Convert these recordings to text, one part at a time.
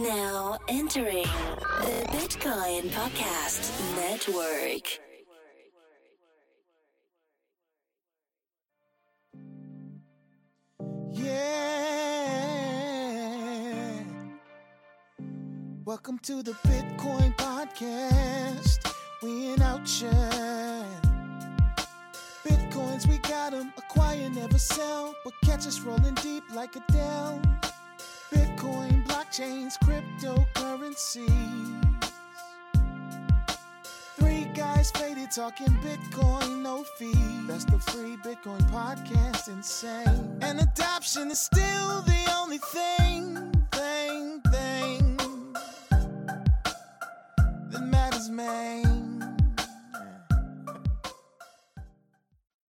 Now entering the Bitcoin Podcast Network. Yeah. Welcome to the Bitcoin Podcast. We in outshine. Bitcoins, we got 'em. Acquire, never sell. But catch us rolling deep like Adele. Bitcoin, blockchains, cryptocurrencies. Three guys faded talking Bitcoin, no fee. That's the free Bitcoin podcast, insane. And adoption is still the only thing, thing, thing that matters, man.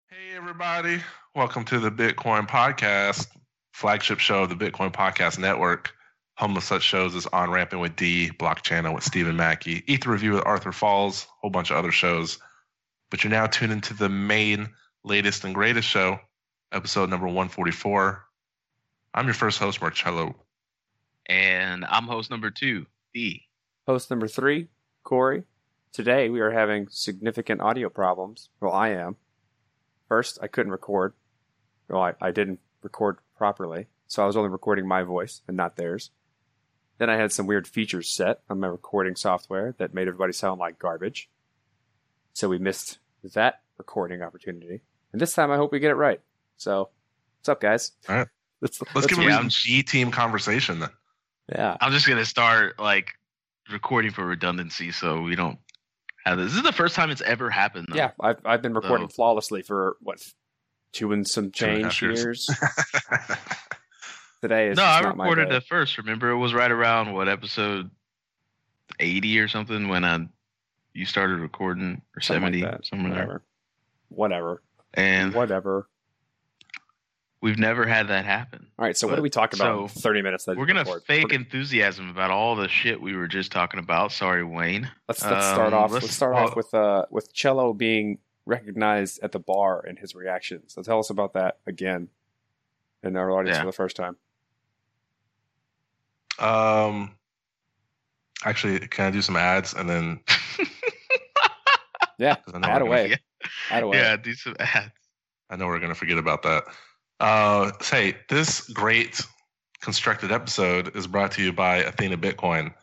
Hey, everybody. Welcome to the Bitcoin Podcast, flagship show of the Bitcoin Podcast Network. Home of such shows is On Ramping with D, Block Channel with Stephen Mackey, Ether Review with Arthur Falls, a whole bunch of other shows. But you're now tuned into the main, latest, and greatest show, episode number 144. I'm your first host, Marcello. And I'm host number two, D. Host number three, Corey. Today we are having significant audio problems. Well, I am. First, I couldn't record. Well, I, I didn't record properly, so I was only recording my voice and not theirs. Then I had some weird features set on my recording software that made everybody sound like garbage. So we missed that recording opportunity. And this time I hope we get it right. So, what's up, guys? All right. Let's, Let's, give yeah, a I'm- G team conversation then. Yeah. I'm just gonna start like recording for redundancy, so we don't have this. This is the first time it's ever happened. Though. Yeah, I've, I've been recording So- flawlessly for what, two and some Two and a change years. Today is No, I recorded it first. Remember, it was right around what episode 80 or something when I you started recording or Something like 70 that. somewhere there. Whatever. Whatever. And Whatever. we've never had that happen. All right. So what do we talk about in so, 30 minutes? That We're gonna record? fake We're- enthusiasm about all the shit we were just talking about. Sorry, Wayne. Let's let's start um, off. let's- Let's, start well- off with uh with Cello being recognized at the bar and his reaction. So tell us about that again in our audience Yeah. for the first time. Um, actually, can I do some ads and then? Yeah. 'cause I know Add gonna- away. Yeah. Add away. Yeah, do some ads. I know we're going to forget about that. Uh, say, this great constructed episode is brought to you by Athena Bitcoin.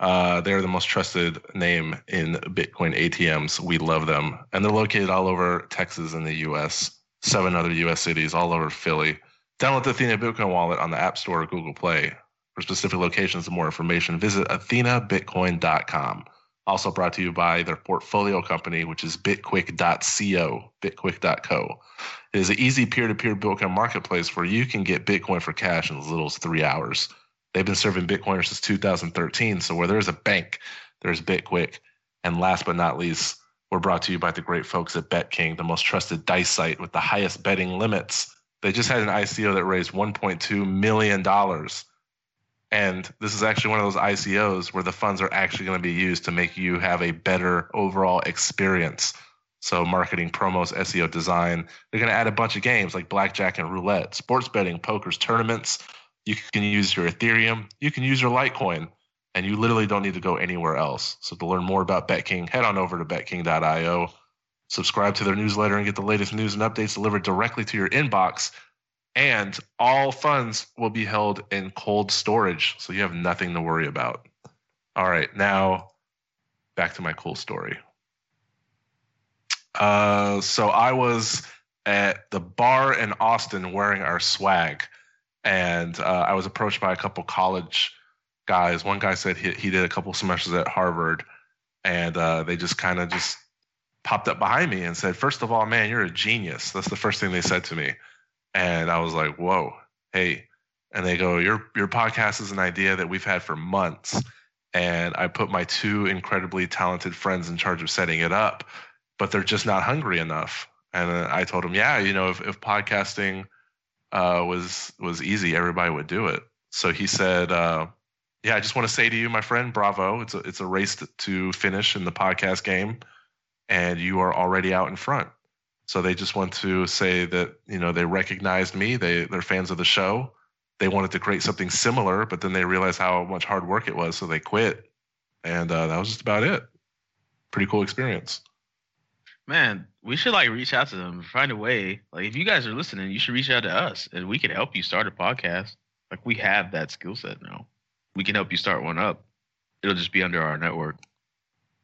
Uh, they're the most trusted name in Bitcoin ATMs. We love them. And they're located all over Texas and the US, seven other US cities, all over Philly. Download the Athena Bitcoin wallet on the App Store or Google Play. For specific locations and more information, visit athenabitcoin.com. Also brought to you by their portfolio company, which is bitquick.co, bitquick.co. It is an easy peer-to-peer Bitcoin marketplace where you can get Bitcoin for cash in as little as three hours. They've been serving Bitcoiners since 2013. So where there's a bank, there's Bitquick. And last but not least, we're brought to you by the great folks at BetKing, the most trusted dice site with the highest betting limits. They just had an ICO that raised 1.2 million dollars. And this is actually one of those ICOs where the funds are actually going to be used to make you have a better overall experience. So marketing, promos, SEO design. They're going to add a bunch of games like blackjack and roulette, sports betting, pokers, tournaments. You can use your Ethereum. You can use your Litecoin, and you literally don't need to go anywhere else. So to learn more about BetKing, head on over to betking.io. Subscribe to their newsletter and get the latest news and updates delivered directly to your inbox. And all funds will be held in cold storage, so you have nothing to worry about. All right, now back to my cool story. Uh, so I was at the bar in Austin wearing our swag, and uh, I was approached by a couple college guys. One guy said he, he did a couple semesters at Harvard, and uh, they just kind of just popped up behind me and said, First of all, man, you're a genius. That's the first thing they said to me. And I was like, Whoa, hey. And they go, Your your podcast is an idea that we've had for months. And I put my two incredibly talented friends in charge of setting it up, but they're just not hungry enough. And I told them, Yeah, you know, if, if podcasting uh, was was easy, everybody would do it. So he said, uh, "Yeah, I just want to say to you, my friend, bravo! It's a it's a race to finish in the podcast game, and you are already out in front." So they just want to say that you know they recognized me. They they're fans of the show. they wanted to create something similar, but then they realized how much hard work it was, so they quit. And uh, that was just about it. Pretty cool experience. Man, we should like reach out to them, find a way. Like if you guys are listening, you should reach out to us and we can help you start a podcast. Like we have that skill set now. We can help you start one up. It'll just be under our network.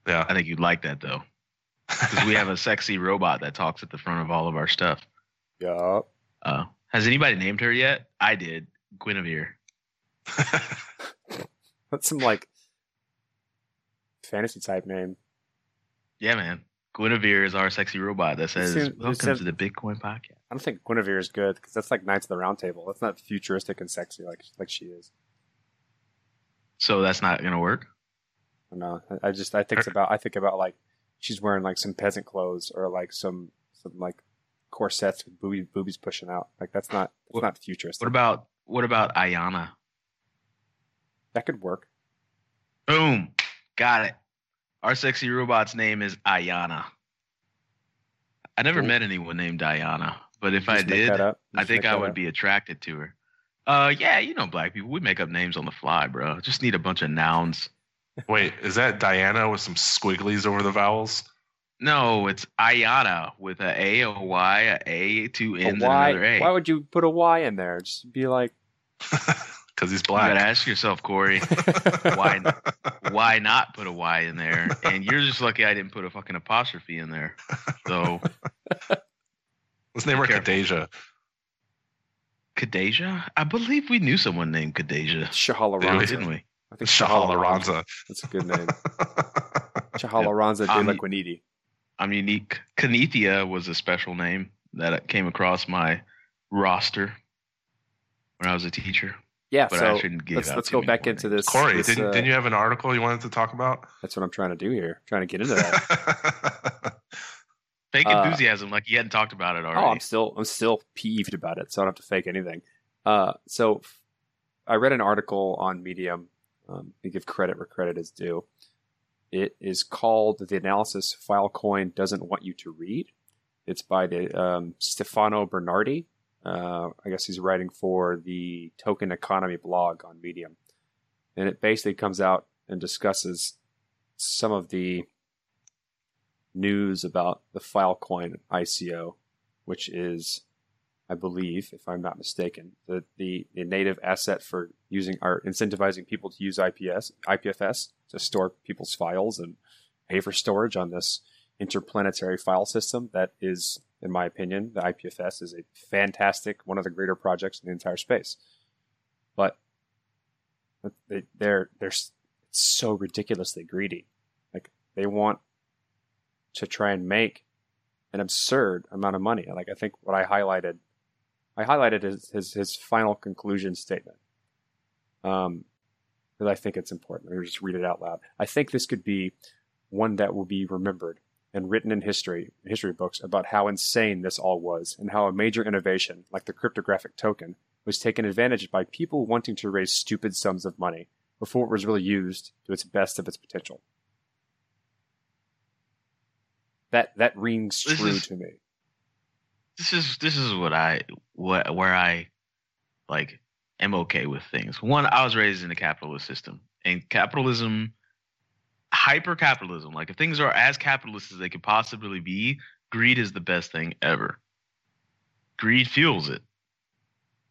Yeah. I think you'd like that though. Because we have a sexy robot that talks at the front of all of our stuff. Yup. Uh, has anybody named her yet? I did. Guinevere. That's some like fantasy type name. Yeah, man. Guinevere is our sexy robot that says, seems- "Welcome seems- to the Bitcoin podcast." I don't think Guinevere is good because that's like Knights of the Round Table. That's not futuristic and sexy like like she is. So that's not gonna work. I don't know. I I just I think about I think about like she's wearing like some peasant clothes or like some some like corsets with boobies boobies pushing out. Like that's not that's What- not futuristic. What about what about Ayana? that could work. Boom, got it. Our sexy robot's name is Ayana. I never Cool. met anyone named Ayana, but if I did. I think I would up. be attracted to her. Uh, yeah, you know, black people, we make up names on the fly, bro. Just need a bunch of nouns. Wait, is that Diana with some squigglies over the vowels? No, it's Ayana with a A, a Y, a A, two But N's, and why another A. why would you put a Y in there? Just be like Because he's you gotta black. ask yourself, Corey, why why not put a Y in there? And you're just lucky I didn't put a fucking apostrophe in there. So Let's name her Kadeja. Kadeja? I believe we knew someone named Kadeja, Shahala Yeah, didn't we? I think Shahala Ranza. Ranza. That's a good name. Shahala Ranza de Um, la Quinidi. I'm unique. Kanethia was a special name that came across my roster when I was a teacher, Yeah, but so I shouldn't give let's let's go back into names. this. Corey, this, didn't, uh, didn't you have an article you wanted to talk about? That's what I'm trying to do here. Trying to get into that. Fake uh, enthusiasm, like you hadn't talked about it already. Oh, I'm still I'm still peeved about it, so I don't have to fake anything. Uh, so f- I read an article on Medium. Um, to give credit where credit is due. It is called "The Analysis Filecoin Doesn't Want You to Read." It's by the um, Stefano Bernardi. Uh, I guess he's writing for the Token Economy blog on Medium, and it basically comes out and discusses some of the news about the Filecoin ICO, which is, I believe, if I'm not mistaken, the, the, the native asset for using our incentivizing people to use IPS IPFS to store people's files and pay for storage on this interplanetary file system that is, in my opinion, the IPFS is a fantastic, one of the greater projects in the entire space. But they, they're they're so ridiculously greedy. Like they want to try and make an absurd amount of money. Like I think what I highlighted, I highlighted his his, his final conclusion statement. Um, because I think it's important. Let me just read it out loud. I think this could be one that will be remembered and written in history, history books about how insane this all was and how a major innovation, like the cryptographic token, was taken advantage of by people wanting to raise stupid sums of money before it was really used to its best of its potential. That that rings This true is- to me. This is this is what I what where I like am okay with things. One, I was raised in a capitalist system, and capitalism, hyper capitalism, like if things are as capitalist as they could possibly be, greed is the best thing ever. Greed fuels it.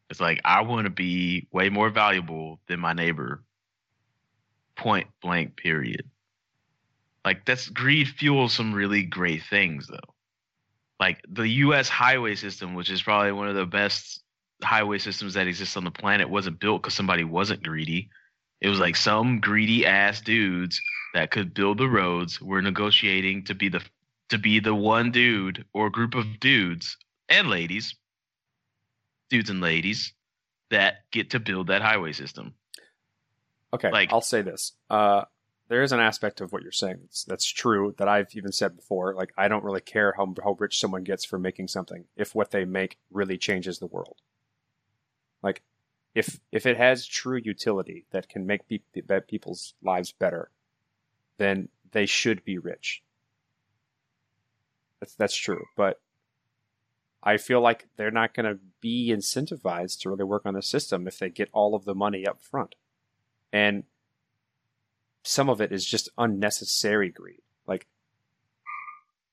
It's like I want to be way more valuable than my neighbor. Point blank. Period. Like that's greed fuels some really great things though like the U.S. highway system, which is probably one of the best highway systems that exists on the planet, wasn't built because somebody wasn't greedy. It was like some greedy ass dudes that could build the roads were negotiating to be the to be the one dude or group of dudes and ladies, dudes and ladies that get to build that highway system. Okay, Like- I'll say this. Uh, there is an aspect of what you're saying that's, that's true that I've even said before. Like, I don't really care how, how rich someone gets for making something if what they make really changes the world. Like, if if it has true utility that can make pe- pe- people's lives better, then they should be rich. That's that's true, but I feel like they're not going to be incentivized to really work on the system if they get all of the money up front. And some of it is just unnecessary greed. Like,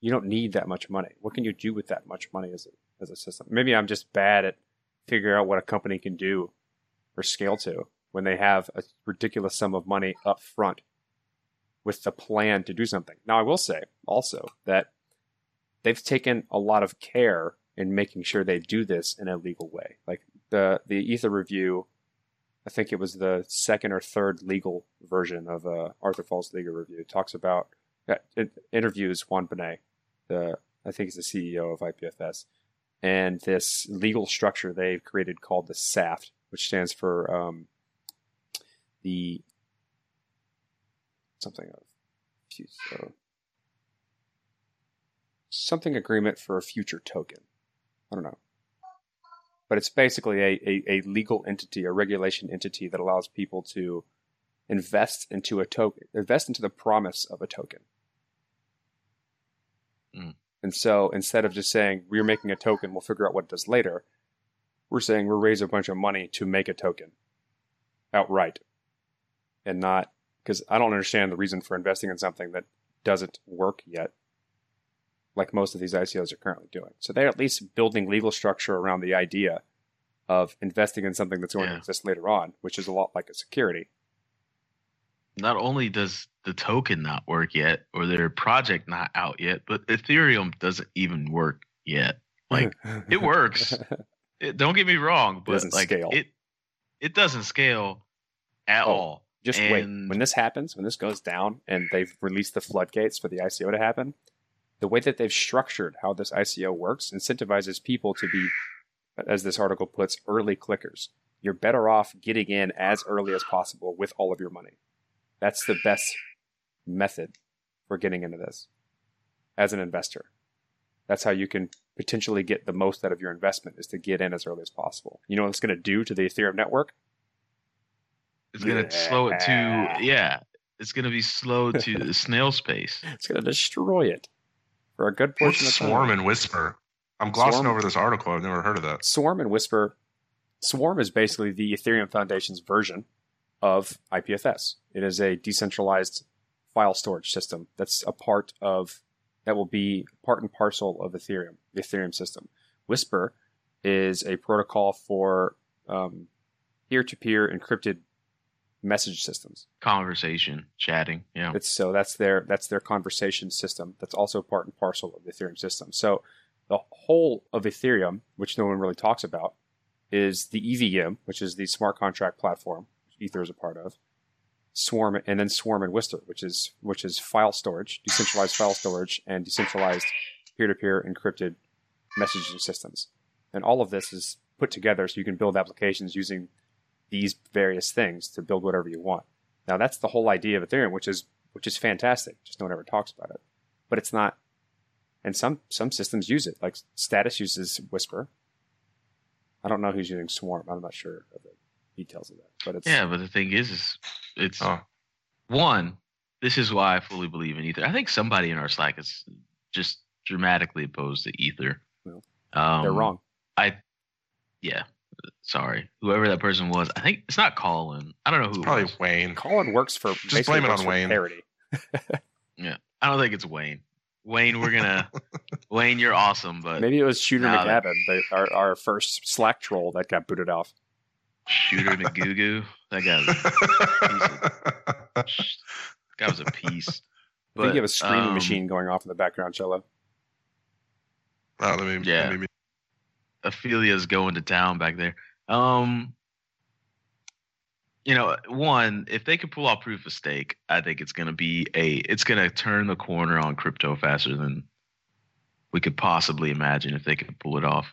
you don't need that much money. What can you do with that much money as a, as a system? Maybe I'm just bad at figuring out what a company can do or scale to when they have a ridiculous sum of money up front with the plan to do something. Now, I will say also that they've taken a lot of care in making sure they do this in a legal way. Like the the Ether review, I think it was the second or third legal version of uh, Arthur Falls legal review. talks about uh, it interviews Juan Benet, the I think he's the CEO of IPFS, and this legal structure they've created called the SAFT, which stands for um, the something of uh, something agreement for a future token. I don't know. But it's basically a, a, a, legal entity, a regulation entity that allows people to invest into a token, invest into the promise of a token. Mm. And so instead of just saying, we're making a token, we'll figure out what it does later, we're saying we'll raise a bunch of money to make a token outright and not because I don't understand the reason for investing in something that doesn't work yet like most of these ICOs are currently doing. So they're at least building legal structure around the idea of investing in something that's going yeah. to exist later on, which is a lot like a security. Not only does the token not work yet, or their project not out yet, but Ethereum doesn't even work yet. Like it works. It, don't get me wrong, but it like scale. it it doesn't scale at oh, all. Just and wait. When this happens, when this goes down, and they've released the floodgates for the ICO to happen, the way that they've structured how this ICO works incentivizes people to be, as this article puts, early clickers. You're better off getting in as early as possible with all of your money. That's the best method for getting into this as an investor. That's how you can potentially get the most out of your investment is to get in as early as possible. You know what it's going to do to the Ethereum network? It's going to yeah. slow it to yeah. It's going to be slow to the snail space. It's going to destroy it for a good portion What's of time. Swarm and Whisper. I'm glossing Swarm, over this article. I've never heard of that. Swarm and Whisper. Swarm is basically the Ethereum Foundation's version of IPFS. It is a decentralized file storage system that's a part of that will be part and parcel of Ethereum, the Ethereum system. Whisper is a protocol for um, peer-to-peer encrypted message systems. Conversation, chatting. Yeah. It's so that's their that's their conversation system. That's also part and parcel of the Ethereum system. So the whole of Ethereum, which no one really talks about, is the EVM, which is the smart contract platform, which Ether is a part of. Swarm and then Swarm and Whisper, which is which is file storage, decentralized file storage, and decentralized peer-to-peer encrypted messaging systems. And all of this is put together so you can build applications using these various things to build whatever you want. Now that's the whole idea of Ethereum, which is which is fantastic. Just no one ever talks about it. But it's not and some some systems use it. Like Status uses Whisper. I don't know who's using Swarm. I'm not sure of the details of that. But it's Yeah, but the thing is, is it's oh. one, this is why I fully believe in Ether. I think somebody in our Slack is just dramatically opposed to Ether. Well, um, they're wrong. I yeah, sorry, whoever that person was. I think it's not Colin. I don't know who. It's probably Wayne. Colin works for. Just blame it on Wayne. Parody. yeah, I don't think it's Wayne. Wayne, we're gonna. Wayne, you're awesome, but maybe it was Shooter McGavin, that... our our first Slack troll that got booted off. Shooter McGoo That guy was, guy was a piece. But, I think you have a screaming um, machine going off in the background, Cello. Oh, let me, yeah. Let me Ophelia's going to town back there. Um, you know, one, if they can pull off proof of stake, I think it's going to be a, it's going to turn the corner on crypto faster than we could possibly imagine if they could pull it off.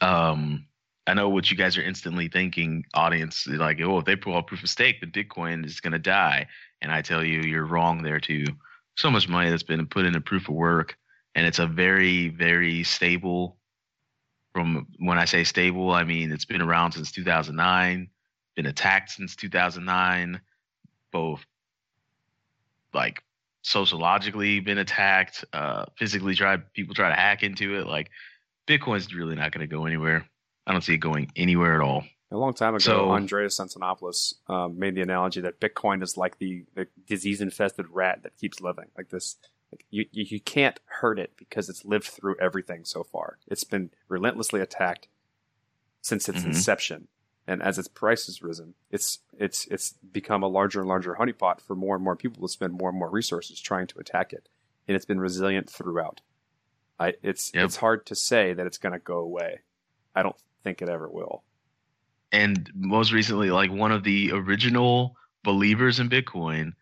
Um, I know what you guys are instantly thinking, audience, like, oh, if they pull off proof of stake, then Bitcoin is going to die. And I tell you, you're wrong there too. So much money that's been put into proof of work, and it's a very, very stable from when I say stable, I mean it's been around since 2009, been attacked since 2009, both like sociologically been attacked, uh, physically tried people try to hack into it. Like Bitcoin's really not going to go anywhere. I don't see it going anywhere at all. A long time ago, So- Andreas Antonopoulos um, made the analogy that Bitcoin is like the, the disease-infested rat that keeps living. Like this, like you, you you can't hurt it because it's lived through everything so far. It's been relentlessly attacked since its Mhm. inception, and as its price has risen, it's it's it's become a larger and larger honeypot for more and more people to spend more and more resources trying to attack it, and it's been resilient throughout. I it's Yep. it's hard to say that it's going to go away. I don't think it ever will. and most recently, like one of the original believers in Bitcoin,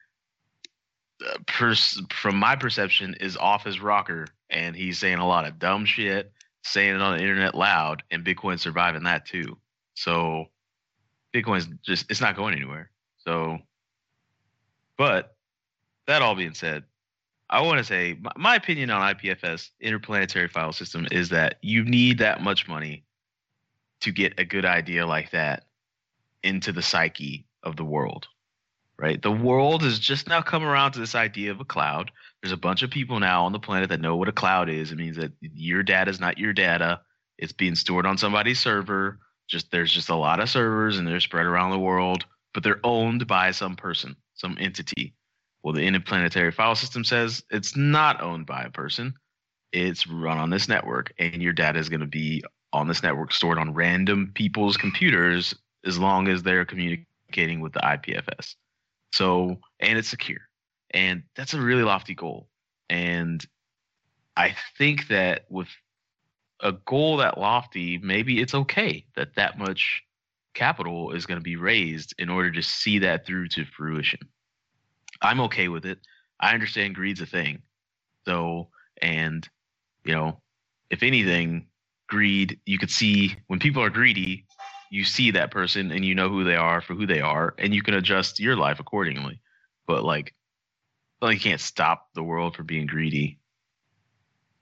Uh, pers- from my perception, is off his rocker, and he's saying a lot of dumb shit, saying it on the internet loud, and Bitcoin's surviving that too. So, Bitcoin's just it's not going anywhere. So, but that all being said, I want to say my, my opinion on IPFS, Interplanetary File System, is that you need that much money to get a good idea like that into the psyche of the world. Right? The world has just now come around to this idea of a cloud. There's a bunch of people now on the planet that know what a cloud is. It means that your data is not your data. It's being stored on somebody's server. Just there's just a lot of servers and they're spread around the world, but they're owned by some person, some entity. Well, the interplanetary file system says it's not owned by a person. It's run on this network, and your data is going to be on this network stored on random people's computers as long as they're communicating with the IPFS. So, and it's secure. And that's a really lofty goal. And I think that with a goal that lofty, maybe it's okay that that much capital is going to be raised in order to see that through to fruition. I'm okay with it. I understand greed's a thing. So, and, you know, if anything, greed, you could see when people are greedy, you see that person and you know who they are for who they are, and you can adjust your life accordingly. But, like, well, you can't stop the world from being greedy.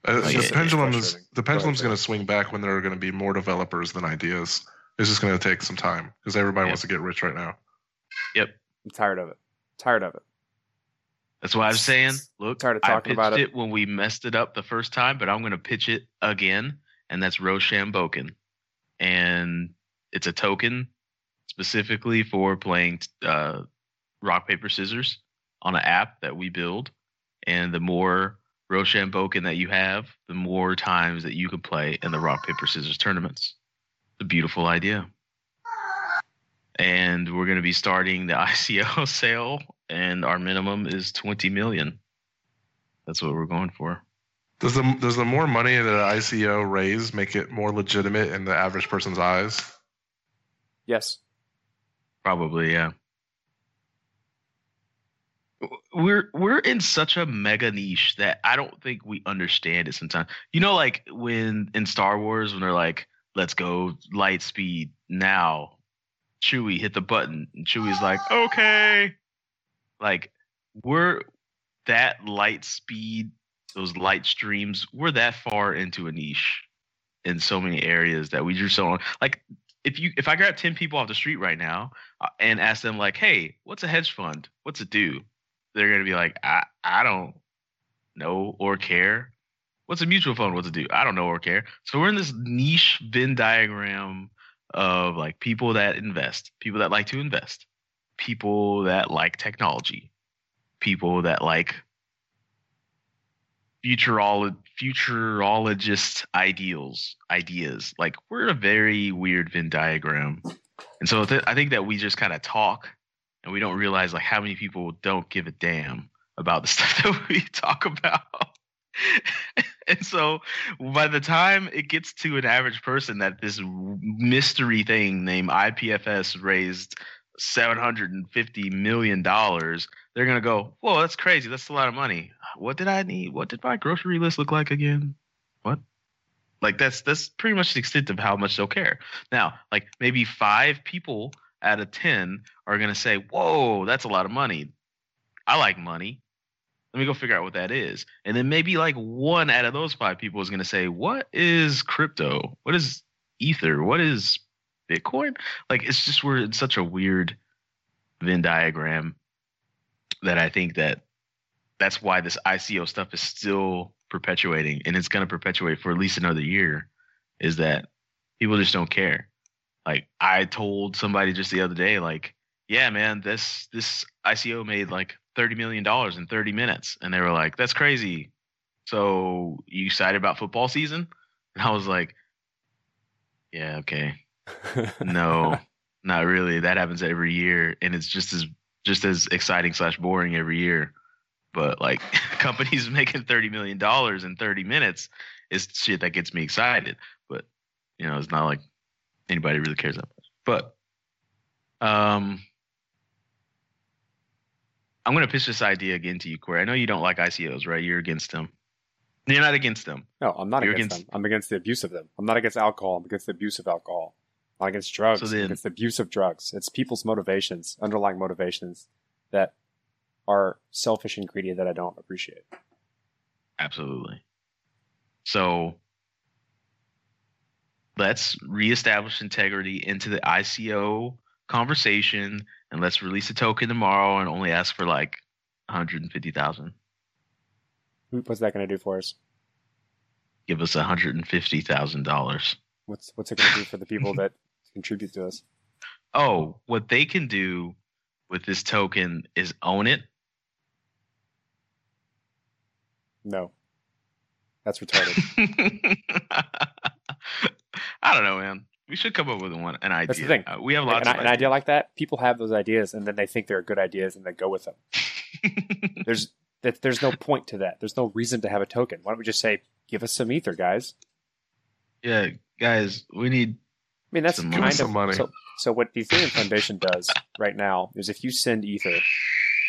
Uh, Like, the it- pendulum is the pendulum's going to swing back when there are going to be more developers than ideas. It's just going to take some time because everybody Yep. wants to get rich right now. Yep i'm tired of it. Tired of it. That's why I'm saying, look, Tired of I talking pitched about it. it when we messed it up the first time, but I'm going to pitch it again, and that's Roshamboken. And it's a token specifically for playing uh, rock, paper, scissors on an app that we build. And the more Roshamboken that you have, the more times that you can play in the rock, paper, scissors tournaments. It's a beautiful idea. And we're going to be starting the ICO sale, and our minimum is 20 million. That's what we're going for. Does the does the more money that ICO raise make it more legitimate in the average person's eyes? Yes. Probably, yeah. We're we're in such a mega niche that I don't think we understand it sometimes. You know, like when in Star Wars when they're like, "Let's go light speed now," Chewie hit the button, and Chewie's like, "Okay." Like we're that light speed, those light streams. We're that far into a niche in so many areas that we just don't like if you if I grab ten people off the street right now uh, and ask them like, "Hey, what's a hedge fund? What's it do?" They're gonna be like, "I I don't know or care." What's a mutual fund? What's it do? I don't know or care. So we're in this niche Venn diagram of like people that invest, people that like to invest, people that like technology, people that like futurolo- futurologist ideals, ideas. Like we're a very weird Venn diagram, and so th- I think that we just kind of talk, and we don't realize like how many people don't give a damn about the stuff that we talk about. and so by the time it gets to an average person that this mystery thing named IPFS raised 750 million dollars they're gonna go whoa that's crazy. That's a lot of money. What did i need? What did my grocery list look like again? What? Like that's that's pretty much the extent of how much they'll care. Now like maybe five people out of ten are gonna say whoa that's a lot of money. I like money. Let me go figure out what that is. And then maybe like one out of those five people is gonna say what is crypto? What is ether? What is bitcoin like it's just we're in such a weird venn diagram that i think that that's why this ico stuff is still perpetuating and it's going to perpetuate for at least another year is that people just don't care. Like I told somebody just the other day, like, yeah, man, this this ICO made like thirty million dollars in thirty minutes, and they were like, that's crazy. So you excited about football season? And I was like, yeah, okay, no, not really. That happens every year, and it's just as just as exciting slash boring every year. But like companies making thirty million dollars in thirty minutes is shit that gets me excited. But you know, it's not like anybody really cares that much. But um, I'm gonna pitch this idea again to you, Corey. I know you don't like ICOs, right? You're against them. You're not against them. No, I'm not You're against, against- them. I'm against the abuse of them. I'm not against alcohol. I'm against the abuse of alcohol. Not against drugs. So then- the abuse of drugs. It's people's motivations, underlying motivations that are selfish and greedy that I don't appreciate. Absolutely. So let's reestablish integrity into the ICO conversation and let's release a token tomorrow and only ask for like 150,000. Who- What's that going to do for us? Give us $150,000. What's what's it going to do for the people that contribute to us? Oh, what they can do with this token is own it. No, that's retarded. I don't know, man. We should come up with one an idea. That's the thing. Uh, we have Like, lots an, of an idea like that, people have those ideas and then they think they're good ideas and they go with them. There's that there's no point to that. There's no reason to have a token. Why don't we just say, give us some ether, guys? yeah, guys, we need mean, that's Some kind of money. So, so what the Ethereum Foundation does right now is if you send ether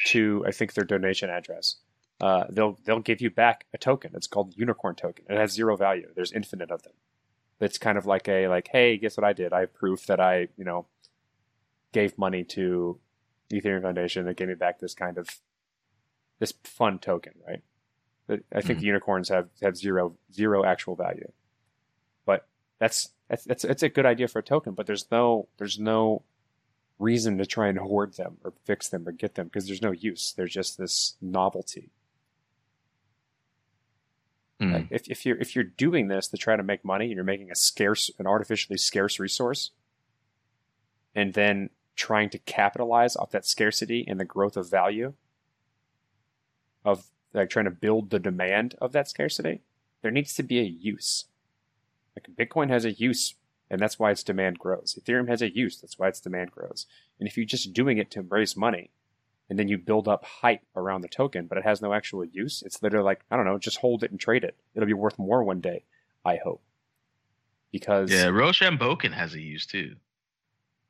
to, I think their donation address, uh, they'll they'll give you back a token. It's called Unicorn Token. It has zero value. There's infinite of them. It's kind of like a like, hey, guess what I did? I have proof that I you know gave money to the Ethereum Foundation that gave me back this kind of this fun token, right? But I think Mhm. the unicorns have have zero zero actual value, that's that's that's a good idea for a token, but there's no there's no reason to try and hoard them or fix them or get them because there's no use. There's just this novelty. Hmm. Like if, if you're if you're doing this to try to make money and you're making a scarce an artificially scarce resource and then trying to capitalize off that scarcity and the growth of value of like trying to build the demand of that scarcity, there needs to be a use. Like Bitcoin has a use and that's why its demand grows. Ethereum has a use, that's why its demand grows. And if you're just doing it to raise money, and then you build up hype around the token, but it has no actual use. It's literally like, I don't know, just hold it and trade it. It'll be worth more one day, I hope. Because yeah, Rochambeau has a use too.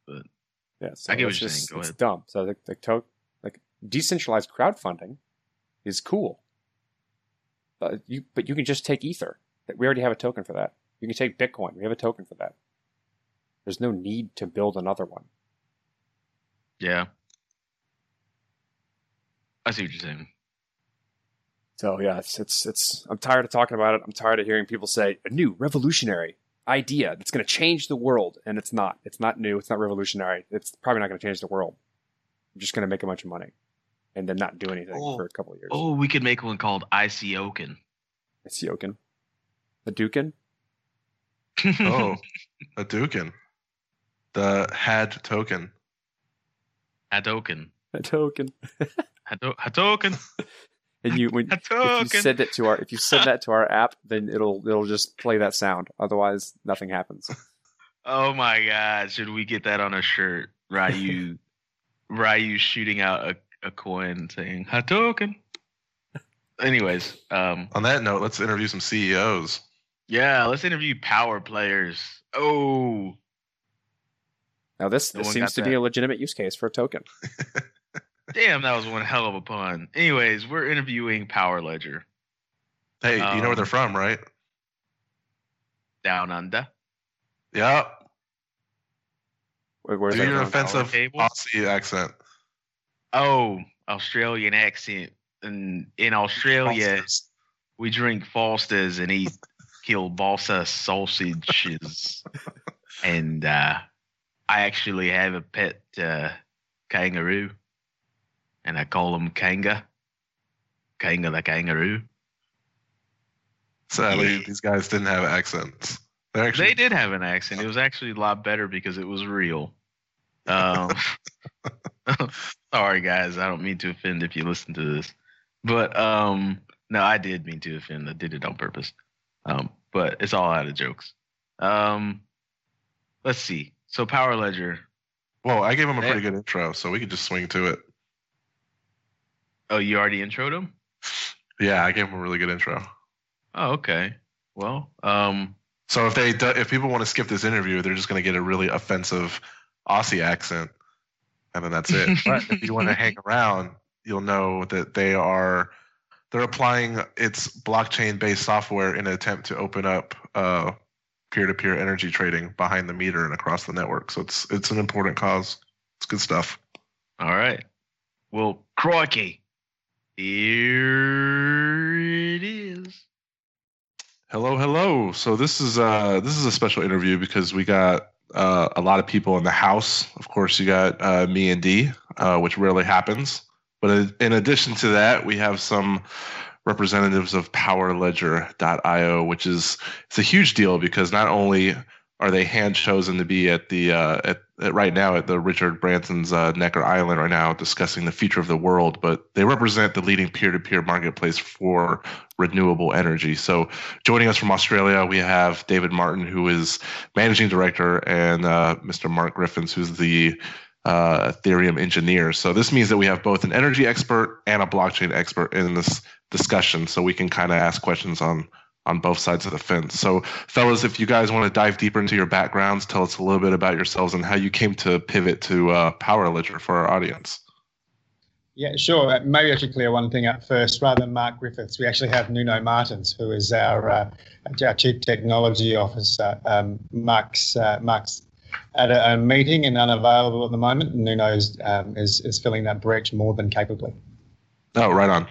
But yeah, so I get what it's you're just- saying. Go it's ahead. dumb. So the, the to- like decentralized crowdfunding is cool. But you but you can just take Ether. We already have a token for that. You can take Bitcoin. We have a token for that. There's no need to build another one. Yeah. I see what you're saying. So yeah, it's it's it's. I'm tired of talking about it. I'm tired of hearing people say a new revolutionary idea that's going to change the world, and it's not. It's not new. It's not revolutionary. It's probably not going to change the world. I'm just going to make a bunch of money, and then not do anything Oh. for a couple of years. Oh, we could make one called ICOken. It's Yokin, the Dukin. Oh, a Dukin. The had token. Hadoken. A token. Hado- Hadoken. And you when if you send it to our if you send that to our app, then it'll it'll just play that sound. Otherwise, nothing happens. Oh my god, should we get that on a shirt? Ryu Ryu shooting out a, a coin saying Hadoken. Anyways, um On that note, let's interview some CEOs. Yeah, let's interview power players. Oh, Now this No this seems got to be a legitimate use case for a token. damn, that was one hell of a pun. Anyways, we're interviewing Power Ledger Hey, you know where they're Um, from, right? down under. Yeah. Where- Where's Do that your offensive Aussie accent. Oh, Australian accent. And in Australia, Foster's. we drink Fosters and eat kielbasa sausages. and uh, I actually have a pet uh, kangaroo, and I call him Kanga. Kanga the kangaroo. Sadly, Yeah. these guys didn't have accents. Actually They did have an accent. It was actually a lot better because it was real. Um, sorry, guys. I don't mean to offend if you listen to this, but um, no, I did mean to offend. I did it on purpose. Um, but it's all out of jokes. Um, let's see. So Power Ledger. Well, I gave him a pretty good intro, so we could just swing to it. Oh, you already introed him. Yeah, I gave him a really good intro. Oh, okay. Well, um, So if they do, if people want to skip this interview, they're just going to get a really offensive Aussie accent, and then that's it. but if you want to hang around, you'll know that they are they're applying its blockchain based software in an attempt to open up uh, peer-to-peer energy trading behind the meter and across the network. So it's it's an important cause. It's good stuff. all right. Well, crikey. Here it is. Hello, hello. So this is uh this is a special interview because we got uh, a lot of people in the house. Of course, you got uh, me and D, uh, which rarely happens. But in- in addition to that, we have some representatives of PowerLedger.io, which is it's a huge deal because not only are they hand chosen to be at the uh, at, at right now at the Richard Branson's uh, Necker Island right now discussing the future of the world, but they represent the leading peer-to-peer marketplace for renewable energy. So joining us from Australia, we have David Martin, who is managing director, and uh, Mr. Mark Griffins, who's the uh, Ethereum engineer. So this means that we have both an energy expert and a blockchain expert in this discussion, so we can kind of ask questions on on both sides of the fence. So, fellas, if you guys want to dive deeper into your backgrounds, tell us a little bit about yourselves and how you came to pivot to uh, Power Ledger for our audience. Yeah, sure. Uh, Maybe I should clear one thing up first. Rather than Mark Griffiths, we actually have Nuno Martins, who is our, uh, our Chief Technology Officer. Um, Mark's, uh, Mark's at a, a meeting and unavailable at the moment. and Nuno is, um, is, is filling that breach more than capably. Oh, right on.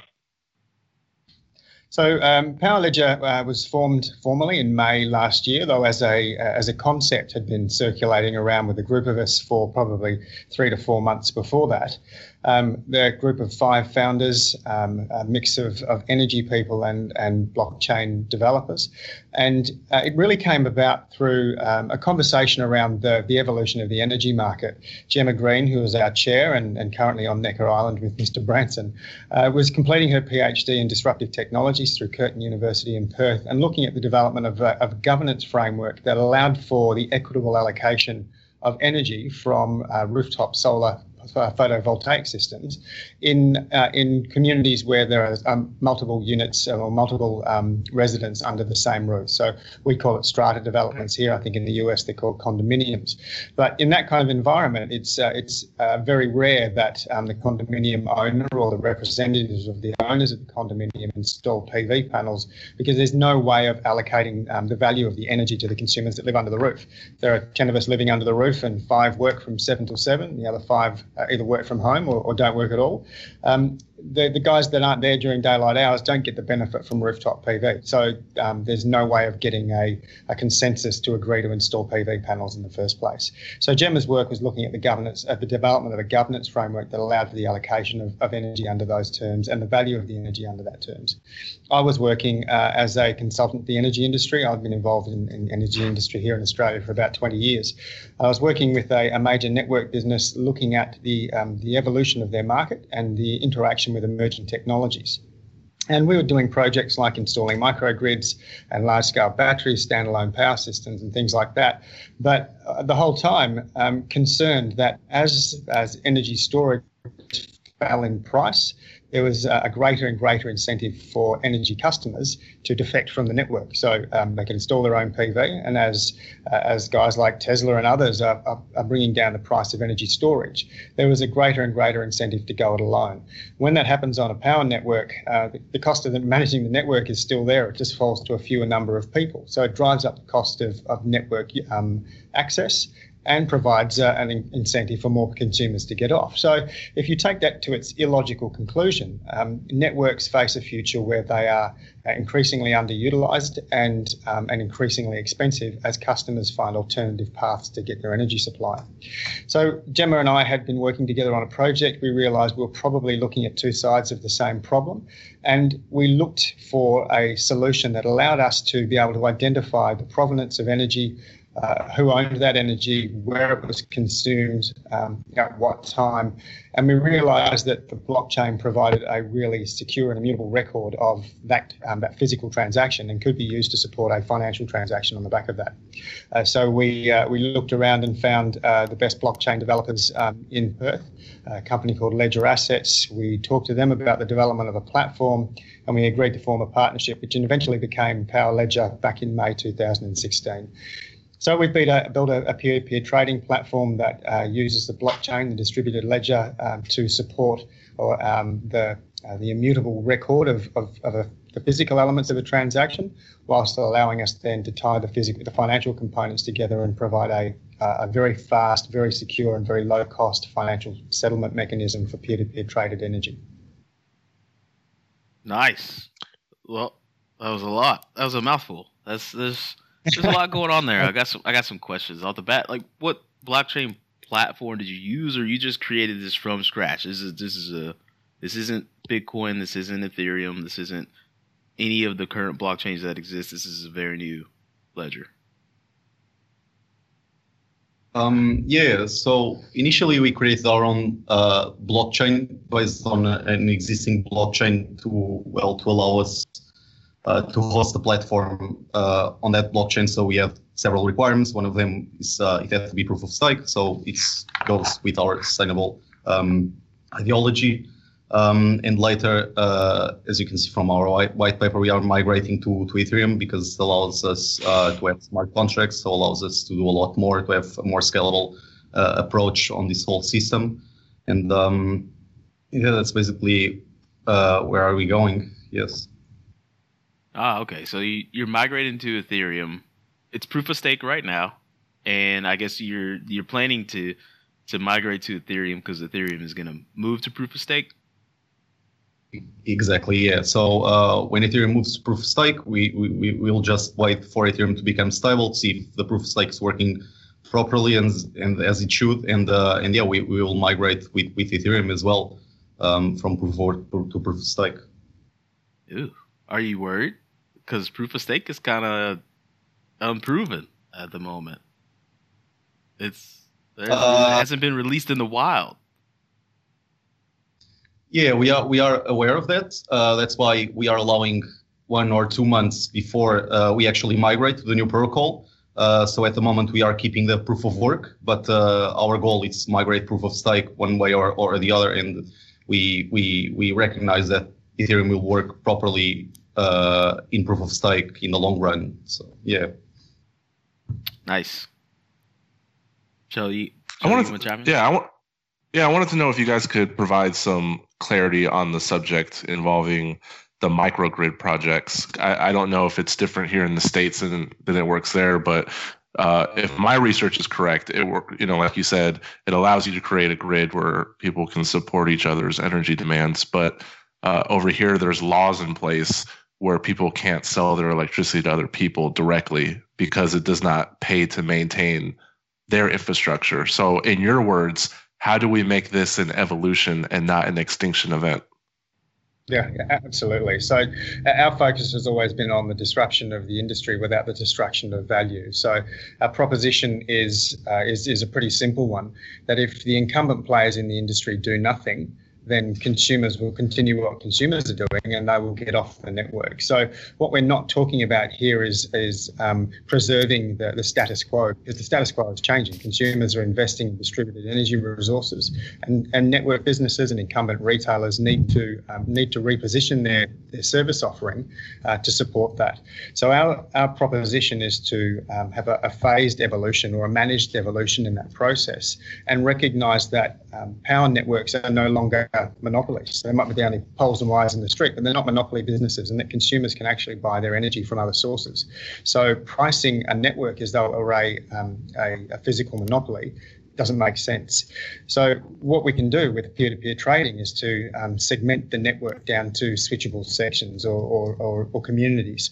So um, Power Ledger uh, was formed formally in May last year, though as a uh, as a concept had been circulating around with a group of us for probably three to four months before that. Um, the group of five founders, um, a mix of, of energy people and, and blockchain developers. And uh, it really came about through um, a conversation around the, the evolution of the energy market. Jemma Green, who is our chair and, and currently on Necker Island with Mr. Branson, uh, was completing her PhD in disruptive technologies through Curtin University in Perth and looking at the development of a, of a governance framework that allowed for the equitable allocation of energy from uh, rooftop solar photovoltaic systems in uh, in communities where there are um, multiple units or multiple um, residents under the same roof. So we call it strata developments here. I think in the US they're called condominiums. But in that kind of environment, it's uh, it's uh, very rare that um, the condominium owner or the representatives of the owners of the condominium install PV panels because there's no way of allocating um, the value of the energy to the consumers that live under the roof. There are 10 of us living under the roof and five work from 7 till 7. The other five either work from home or, or don't work at all. Um, the, the guys that aren't there during daylight hours don't get the benefit from rooftop PV. So um, there's no way of getting a, a consensus to agree to install PV panels in the first place. So Jemma's work was looking at the governance, at the development of a governance framework that allowed for the allocation of, of energy under those terms and the value of the energy under that terms. I was working uh, as a consultant in the energy industry. I've been involved in, in energy industry here in Australia for about 20 years. I was working with a, a major network business looking at the, um, the evolution of their market and the interaction with emerging technologies. And we were doing projects like installing microgrids and large scale batteries, standalone power systems, and things like that. But uh, the whole time, um, concerned that as, as energy storage fell in price, there was a greater and greater incentive for energy customers to defect from the network. So um, they can install their own PV, and as uh, as guys like Tesla and others are, are, are, bringing down the price of energy storage, there was a greater and greater incentive to go it alone. When that happens on a power network, uh, the, the, cost of the, managing the network is still there. It just falls to a fewer number of people. So it drives up the cost of, of network um, access and provides uh, an in- incentive for more consumers to get off. So, if you take that to its illogical conclusion, um, networks face a future where they are uh, increasingly underutilized and, um, and increasingly expensive as customers find alternative paths to get their energy supply. So, Jemma and I had been working together on a project. We realized we were probably looking at two sides of the same problem, and we looked for a solution that allowed us to be able to identify the provenance of energy uh, who owned that energy, where it was consumed, um, at what time. And we realized that the blockchain provided a really secure and immutable record of that, um, that physical transaction and could be used to support a financial transaction on the back of that. Uh, so we, uh, we looked around and found uh, the best blockchain developers um, in Perth, a company called Ledger Assets. We talked to them about the development of a platform and we agreed to form a partnership, which eventually became Power Ledger back in May 2016. So we've a, built a, peer-to-peer trading platform that uh, uses the blockchain, the distributed ledger, um, to support or um, the uh, the immutable record of, of, of a, the physical elements of a transaction, whilst allowing us then to tie the physical, the financial components together and provide a a very fast, very secure, and very low-cost financial settlement mechanism for peer-to-peer traded energy. Nice. Well, that was a lot. That was a mouthful. That's this there's a lot going on there. I got some. I got some questions off the bat. Like, what blockchain platform did you use, or you just created this from scratch? This is this is a this isn't Bitcoin. This isn't Ethereum. This isn't any of the current blockchains that exist. This is a very new ledger. Um, yeah, so initially we created our own uh, blockchain based on an existing blockchain to well to allow us uh, to host the platform uh, on that blockchain. So we have several requirements. One of them is uh, it has to be proof of stake. So it goes with our sustainable um, ideology. Um, and later, uh, as you can see from our white, white, paper, we are migrating to, to Ethereum because it allows us uh, to have smart contracts, so allows us to do a lot more, to have a more scalable uh, approach on this whole system. And um, yeah, that's basically where are we going. Yes. Ah, okay. So you, you're migrating to Ethereum. It's proof of stake right now, and I guess you're you're planning to to migrate to Ethereum because Ethereum is going to move to proof of stake. Exactly. Yeah. So uh, when Ethereum moves to proof of stake, we, we we will just wait for Ethereum to become stable, see if the proof of stake is working properly and and as it should, and uh, and yeah, we, we will migrate with, with Ethereum as well um, from proof of work to proof of stake. Ooh, are you worried? Because proof of stake is kind of unproven at the moment. It's uh, it hasn't been released in the wild. Yeah, we are we are aware of that. Uh, that's why we are allowing one or two months before uh, we actually migrate to the new protocol. Uh, so at the moment we are keeping the proof of work, but uh, our goal is migrate proof of stake one way or, or the other, and we we we recognize that Ethereum will work properly uh, in proof of stake in the long run. So yeah. Nice. Shall you? I wanted to, yeah, I want. Yeah, I wanted to know if you guys could provide some clarity on the subject involving the microgrid projects. I, I don't know if it's different here in the states than than it works there, but uh, if my research is correct, it work. You know, like you said, it allows you to create a grid where people can support each other's energy demands. But uh, over here, there's laws in place where people can't sell their electricity to other people directly because it does not pay to maintain their infrastructure. So, in your words, how do we make this an evolution and not an extinction event? Yeah, absolutely. So our focus has always been on the disruption of the industry without the destruction of value. So our proposition is uh, is is a pretty simple one: that if the incumbent players in the industry do nothing, then consumers will continue what consumers are doing and they will get off the network. So what we're not talking about here is is um, preserving the, the status quo because the status quo is changing. Consumers are investing in distributed energy resources, and, and network businesses and incumbent retailers need to um, need to reposition their, their service offering uh, to support that. So our our proposition is to um, have a, a, phased evolution or a managed evolution in that process, and recognise that um, power networks are no longer monopolies. They might be the only poles and wires in the street, but they're not monopoly businesses, and that consumers can actually buy their energy from other sources. So pricing a network as though it were a, um, a, a physical monopoly doesn't make sense. So what we can do with peer-to-peer trading is to um, segment the network down to switchable sections or, or, or, or communities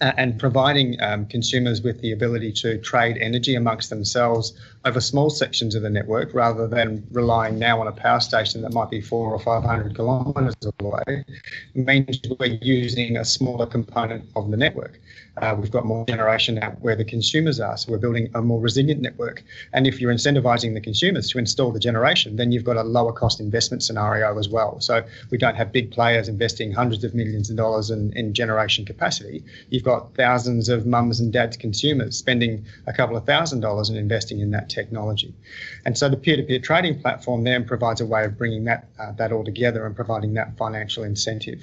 uh, and providing um, consumers with the ability to trade energy amongst themselves over small sections of the network rather than relying now on a power station that might be four or 500 kilometres away means we're using a smaller component of the network. Uh, we've got more generation out where the consumers are, so we're building a more resilient network. And if you're incentivizing the consumers to install the generation, then you've got a lower cost investment scenario as well. So we don't have big players investing hundreds of millions of dollars in, in generation capacity. You've got thousands of mums and dads consumers spending a couple of thousand dollars and investing in that technology. And so the peer-to-peer trading platform then provides a way of bringing that uh, that all together and providing that financial incentive.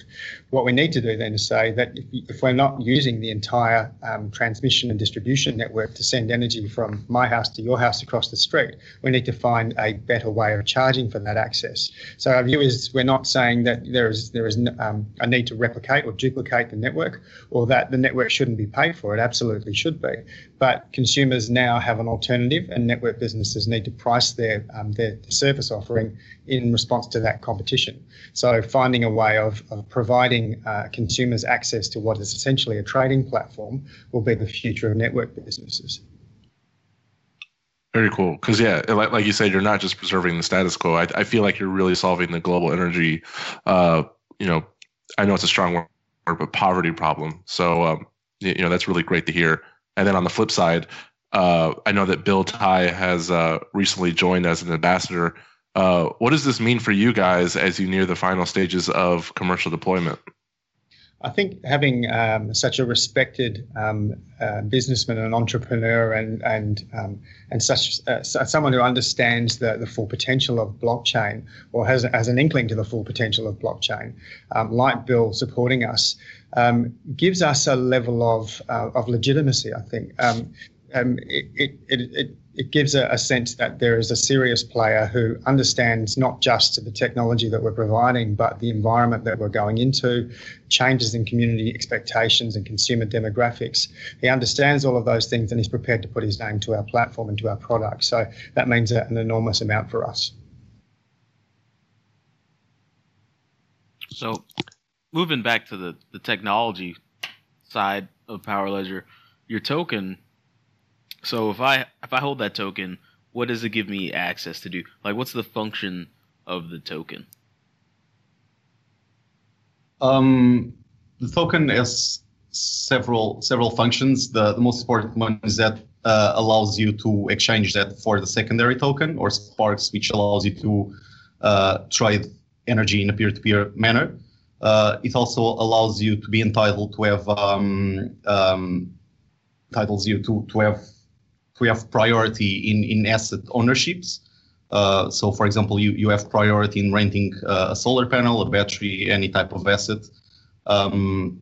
What we need to do then is say that if, if we're not using the entire um, transmission and distribution network to send energy from my house to your house across the street. We need to find a better way of charging for that access. So our view is we're not saying that there is there is um, a need to replicate or duplicate the network, or that the network shouldn't be paid for. It absolutely should be. But consumers now have an alternative, and network businesses need to price their um, their service offering in response to that competition. So finding a way of, of providing uh, consumers access to what is essentially a trading platform will be the future of network businesses. Very cool. Because yeah, like, like you said, you're not just preserving the status quo. I, I feel like you're really solving the global energy. Uh, you know, I know it's a strong word, but poverty problem. So um, you know that's really great to hear. And then on the flip side, uh, I know that Bill Tai has uh, recently joined as an ambassador uh, what does this mean for you guys as you near the final stages of commercial deployment? I think having um, such a respected um, uh, businessman and entrepreneur and and um, and such uh, someone who understands the, the full potential of blockchain or has, has an inkling to the full potential of blockchain, um, like Bill supporting us, um, gives us a level of uh, of legitimacy. I think um, it, it, it it gives a, a, sense that there is a serious player who understands not just the technology that we're providing, but the environment that we're going into, changes in community expectations and consumer demographics. He understands all of those things and he's prepared to put his name to our platform and to our product. So that means an enormous amount for us. So, moving back to the, the technology side of Power Ledger, your token so if I if I hold that token, what does it give me access to do? Like, what's the function of the token? Um, the token has several several functions. The the most important one is that uh, allows you to exchange that for the secondary token or Sparkz, which allows you to uh, trade energy in a peer-to-peer manner. Uh, it also allows you to be entitled to have um, um, entitles you to to have we have priority in, in asset ownerships. Uh, so, for example, you, you have priority in renting uh, a solar panel, a battery, any type of asset. Um,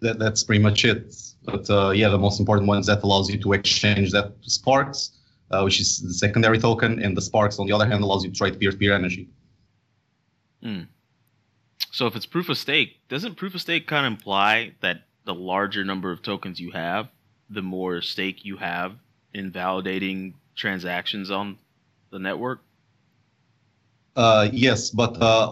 that, that's pretty much it. But uh, yeah, the most important one is that allows you to exchange that to Sparkz, uh, which is the secondary token, and the Sparkz, on the other hand, allows you to trade peer-to-peer energy. Mm. So if it's proof of stake, doesn't proof of stake kind of imply that the larger number of tokens you have, the more stake you have in validating transactions on the network? Uh, yes, but uh,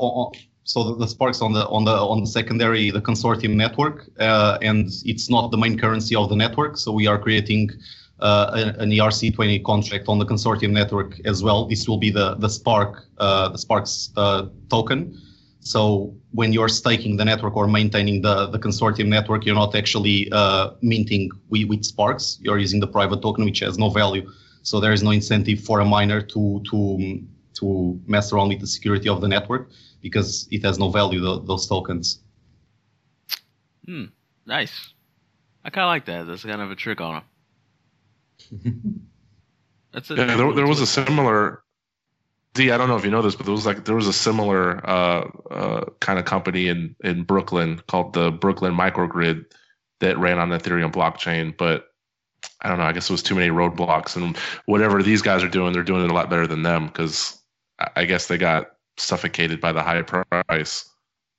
so the, Sparkz on the on the on the secondary the consortium network, uh, and it's not the main currency of the network. So we are creating uh, an ERC20 contract on the consortium network as well. This will be the the Spark uh, the Sparkz uh, token. So when you're staking the network or maintaining the, the consortium network, you're not actually uh, minting with, with Sparkz. You're using the private token, which has no value. So there is no incentive for a miner to to to mess around with the security of the network because it has no value the, those tokens. Hmm. Nice. I kind of like that. That's kind of a trick on them. That's a, yeah, there, there was a similar D, I don't know if you know this, but there was like there was a similar uh, uh, kind of company in in Brooklyn called the Brooklyn Microgrid that ran on Ethereum blockchain, but I don't know. I guess it was too many roadblocks, and whatever these guys are doing, they're doing it a lot better than them because I guess they got suffocated by the high price.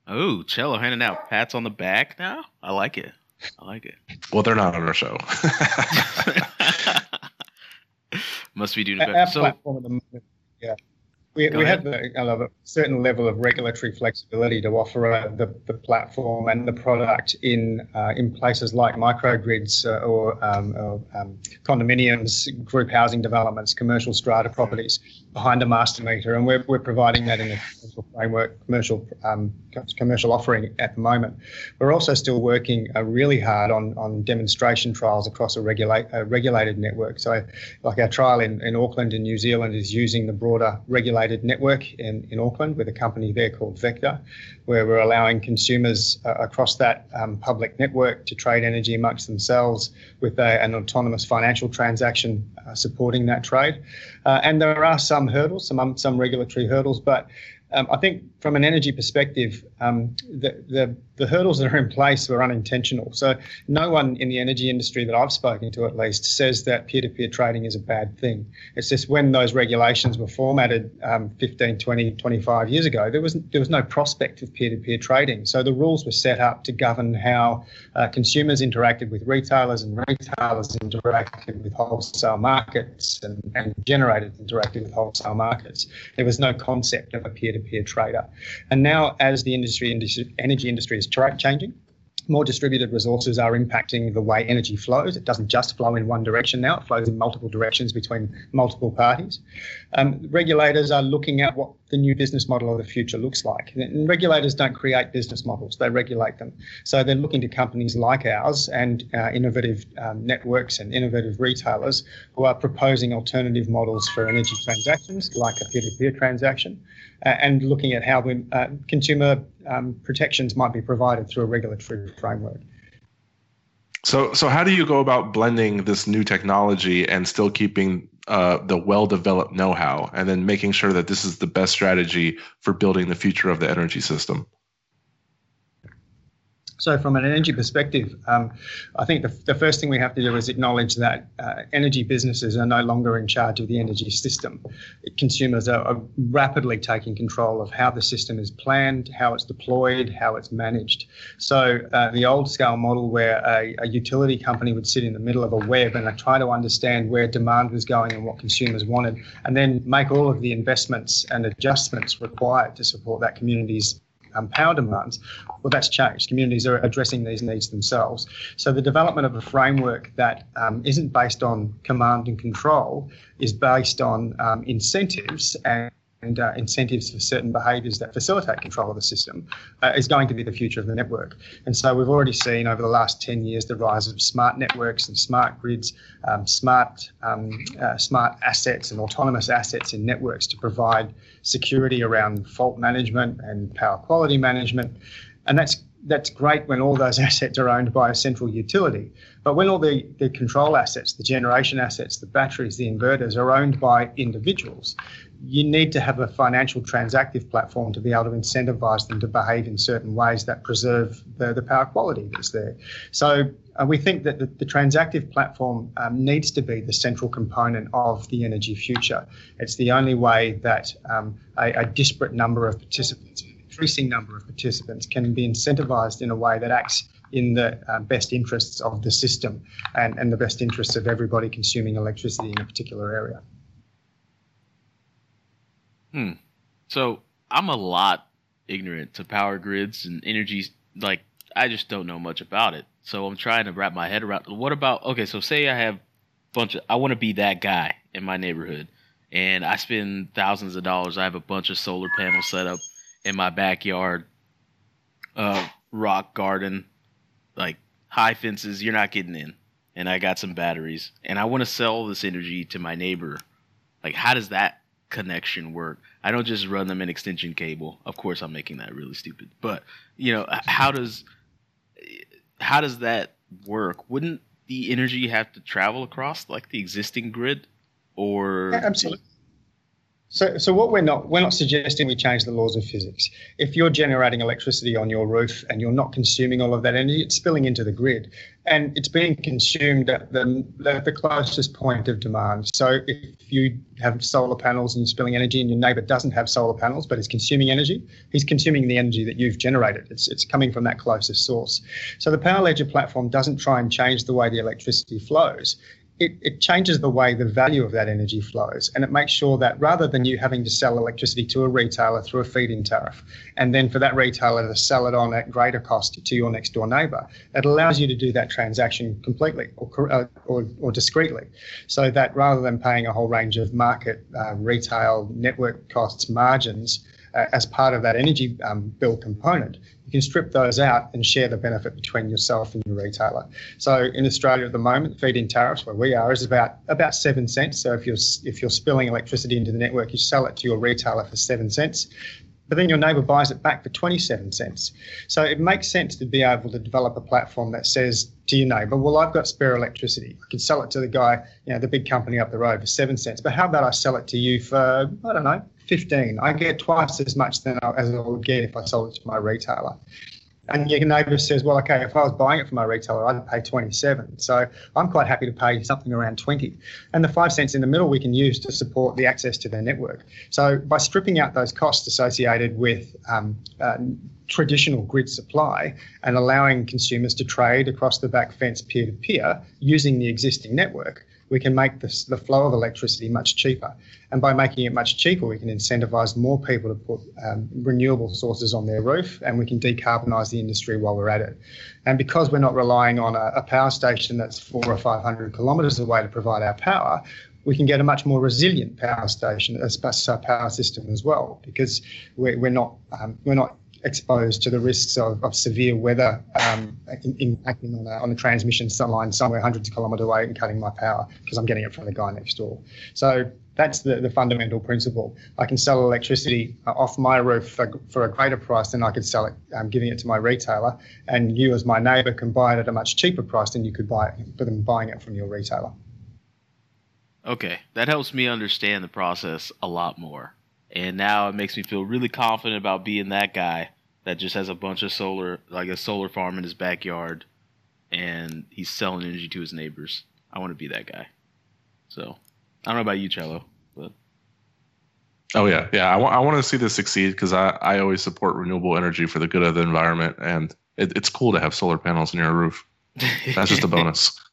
Oh, Cello handing out pats on the back now. I like it. I like it. Well, they're not on our show. Must be doing Our- better. So, platform at the moment, yeah. We, Go we ahead. have a, a certain level of regulatory flexibility to offer uh, the, the platform and the product in uh, in places like microgrids uh, or, um, or um, condominiums, group housing developments, commercial strata properties behind a master meter, and we're, we're providing that in a commercial framework, commercial um, commercial offering at the moment. We're also still working uh, really hard on on demonstration trials across a regulate a regulated network. So like our trial in, in Auckland in New Zealand is using the broader regulated network in, in Auckland with a company there called Vector, where we're allowing consumers uh, across that um, public network to trade energy amongst themselves with a, an autonomous financial transaction uh, supporting that trade. Uh, and there are some hurdles, some um, some regulatory hurdles, but um, I think from an energy perspective, um, the, the, the hurdles that are in place were unintentional. So no one in the energy industry that I've spoken to, at least, says that peer-to-peer trading is a bad thing. It's just when those regulations were formatted um, 15, 20, 25 years ago, there was there was no prospect of peer-to-peer trading. So the rules were set up to govern how uh, consumers interacted with retailers and retailers interacted with wholesale markets and, and generators interacted with wholesale markets. There was no concept of a peer-to-peer trader. And now, as the industry, industry energy industry is tra- changing, more distributed resources are impacting the way energy flows. It doesn't just flow in one direction now, it flows in multiple directions between multiple parties. Um, regulators are looking at what the new business model of the future looks like. And regulators don't create business models, they regulate them. So they're looking to companies like ours and uh, innovative um, networks and innovative retailers who are proposing alternative models for energy transactions, like a peer to peer transaction, uh, and looking at how we, uh, consumer um, protections might be provided through a regulatory framework. So, so how do you go about blending this new technology and still keeping uh, the well-developed know-how, and then making sure that this is the best strategy for building the future of the energy system? So, from an energy perspective, um, I think the, the first thing we have to do is acknowledge that uh, energy businesses are no longer in charge of the energy system. Consumers are, are rapidly taking control of how the system is planned, how it's deployed, how it's managed. So, uh, the old scale model where a, a utility company would sit in the middle of a web and try to understand where demand was going and what consumers wanted, and then make all of the investments and adjustments required to support that community's um, power demands, well, that's changed. Communities are addressing these needs themselves. So the development of a framework that um, not based on command and control is based on um, incentives and and uh, incentives for certain behaviours that facilitate control of the system uh, is going to be the future of the network. And so we've already seen over the last 10 years the rise of smart networks and smart grids, um, smart, um, uh, smart assets and autonomous assets in networks to provide security around fault management and power quality management. And that's that's great when all those assets are owned by a central utility. But when all the, the control assets, the generation assets, the batteries, the inverters are owned by individuals, you need to have a financial transactive platform to be able to incentivize them to behave in certain ways that preserve the, the power quality that's there. So uh, we think that the, the transactive platform um, needs to be the central component of the energy future. It's the only way that um, a, a disparate number of participants, an increasing number of participants, can be incentivized in a way that acts in the uh, best interests of the system and, and the best interests of everybody consuming electricity in a particular area. Hmm. So I'm a lot ignorant to power grids and energy. Like I just don't know much about it. So I'm trying to wrap my head around. What about okay? So say I have a bunch of. I want to be that guy in my neighborhood, and I spend thousands of dollars. I have a bunch of solar panels set up in my backyard, uh, rock garden, like high fences. You're not getting in, and I got some batteries, and I want to sell this energy to my neighbor. Like, how does that connection work? I don't just run them an extension cable. Of course, I'm making that really stupid. But you know, how does how does that work? Wouldn't the energy have to travel across like the existing grid, or Yeah, absolutely. So, so what we're not we're not suggesting we change the laws of physics. If you're generating electricity on your roof and you're not consuming all of that energy, it's spilling into the grid, and it's being consumed at the at the closest point of demand. So, if you have solar panels and you're spilling energy, and your neighbour doesn't have solar panels but is consuming energy, he's consuming the energy that you've generated. It's it's coming from that closest source. So, the Power Ledger platform doesn't try and change the way the electricity flows it, it changes the way the value of that energy flows. And it makes sure that rather than you having to sell electricity to a retailer through a feed in tariff, and then for that retailer to sell it on at greater cost to your next door neighbour, it allows you to do that transaction completely or, uh, or, or, discreetly. So that rather than paying a whole range of market, uh, retail, network costs, margins, uh, as part of that energy um, bill component, you can strip those out and share the benefit between yourself and your retailer. So in Australia at the moment, feed-in tariffs where we are is about about seven cents. So if you're if you're spilling electricity into the network, you sell it to your retailer for seven cents but then your neighbor buys it back for 27 cents. So it makes sense to be able to develop a platform that says to your neighbor, well, I've got spare electricity. I can sell it to the guy, you know, the big company up the road for seven cents. But how about I sell it to you for, I don't know, 15. I get twice as much than I, as I would get if I sold it to my retailer. And your neighbour says, well, okay, if I was buying it from my retailer, I'd pay 27. So I'm quite happy to pay something around 20. And the five cents in the middle we can use to support the access to their network. So by stripping out those costs associated with um, uh, traditional grid supply and allowing consumers to trade across the back fence peer to peer using the existing network, we can make the flow of electricity much cheaper. And by making it much cheaper, we can incentivize more people to put um, renewable sources on their roof and we can decarbonize the industry while we're at it. And because we're not relying on a, a power station that's four or 500 kilometres away to provide our power, we can get a much more resilient power station, a power system as well, because we're, we're not um, we're not exposed to the risks of, of severe weather um, impacting on a, on transmission line somewhere hundreds of kilometres away and cutting my power because I'm getting it from the guy next door. So that's the, the fundamental principle. I can sell electricity uh, off my roof for, for a greater price than I could sell it, um, giving it to my retailer, and you as my neighbour can buy it at a much cheaper price than you could buy it for them buying it from your retailer. Okay, that helps me understand the process a lot more. And now it makes me feel really confident about being that guy that just has a bunch of solar, like a solar farm in his backyard, and he's selling energy to his neighbors. I want to be that guy. So, I don't know about you, Cello, but. Oh yeah, yeah. I, w- I want to see this succeed because I, I always support renewable energy for the good of the environment, and it, it's cool to have solar panels on your roof. That's just a bonus.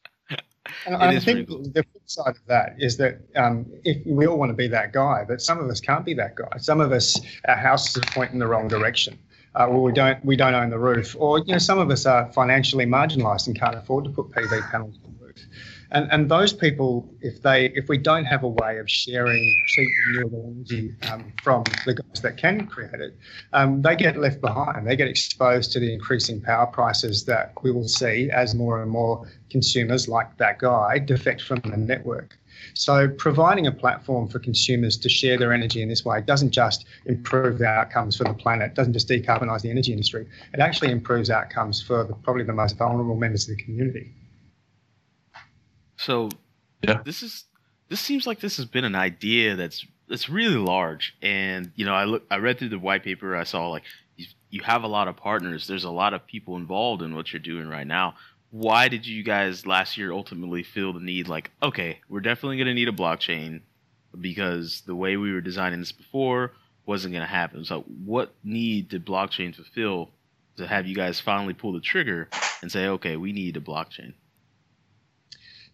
And I think cool. the flip side of that is that um, if we all want to be that guy, but some of us can't be that guy. Some of us, our houses are pointing in the wrong direction. Uh, well, we don't we don't own the roof, or you know, some of us are financially marginalised and can't afford to put PV panels on the roof. And and those people, if they if we don't have a way of sharing cheap renewable energy um, from the guys that can create it, um, they get left behind. They get exposed to the increasing power prices that we will see as more and more consumers like that guy defect from the network. So providing a platform for consumers to share their energy in this way doesn't just improve the outcomes for the planet, doesn't just decarbonise the energy industry. It actually improves outcomes for the, probably the most vulnerable members of the community. So, yeah, this is this seems like this has been an idea that's that's really large. And you know, I look, I read through the white paper. I saw like you, you have a lot of partners. There's a lot of people involved in what you're doing right now. Why did you guys last year ultimately feel the need? Like, okay, we're definitely going to need a blockchain because the way we were designing this before wasn't going to happen. So, what need did blockchain fulfill to have you guys finally pull the trigger and say, okay, we need a blockchain?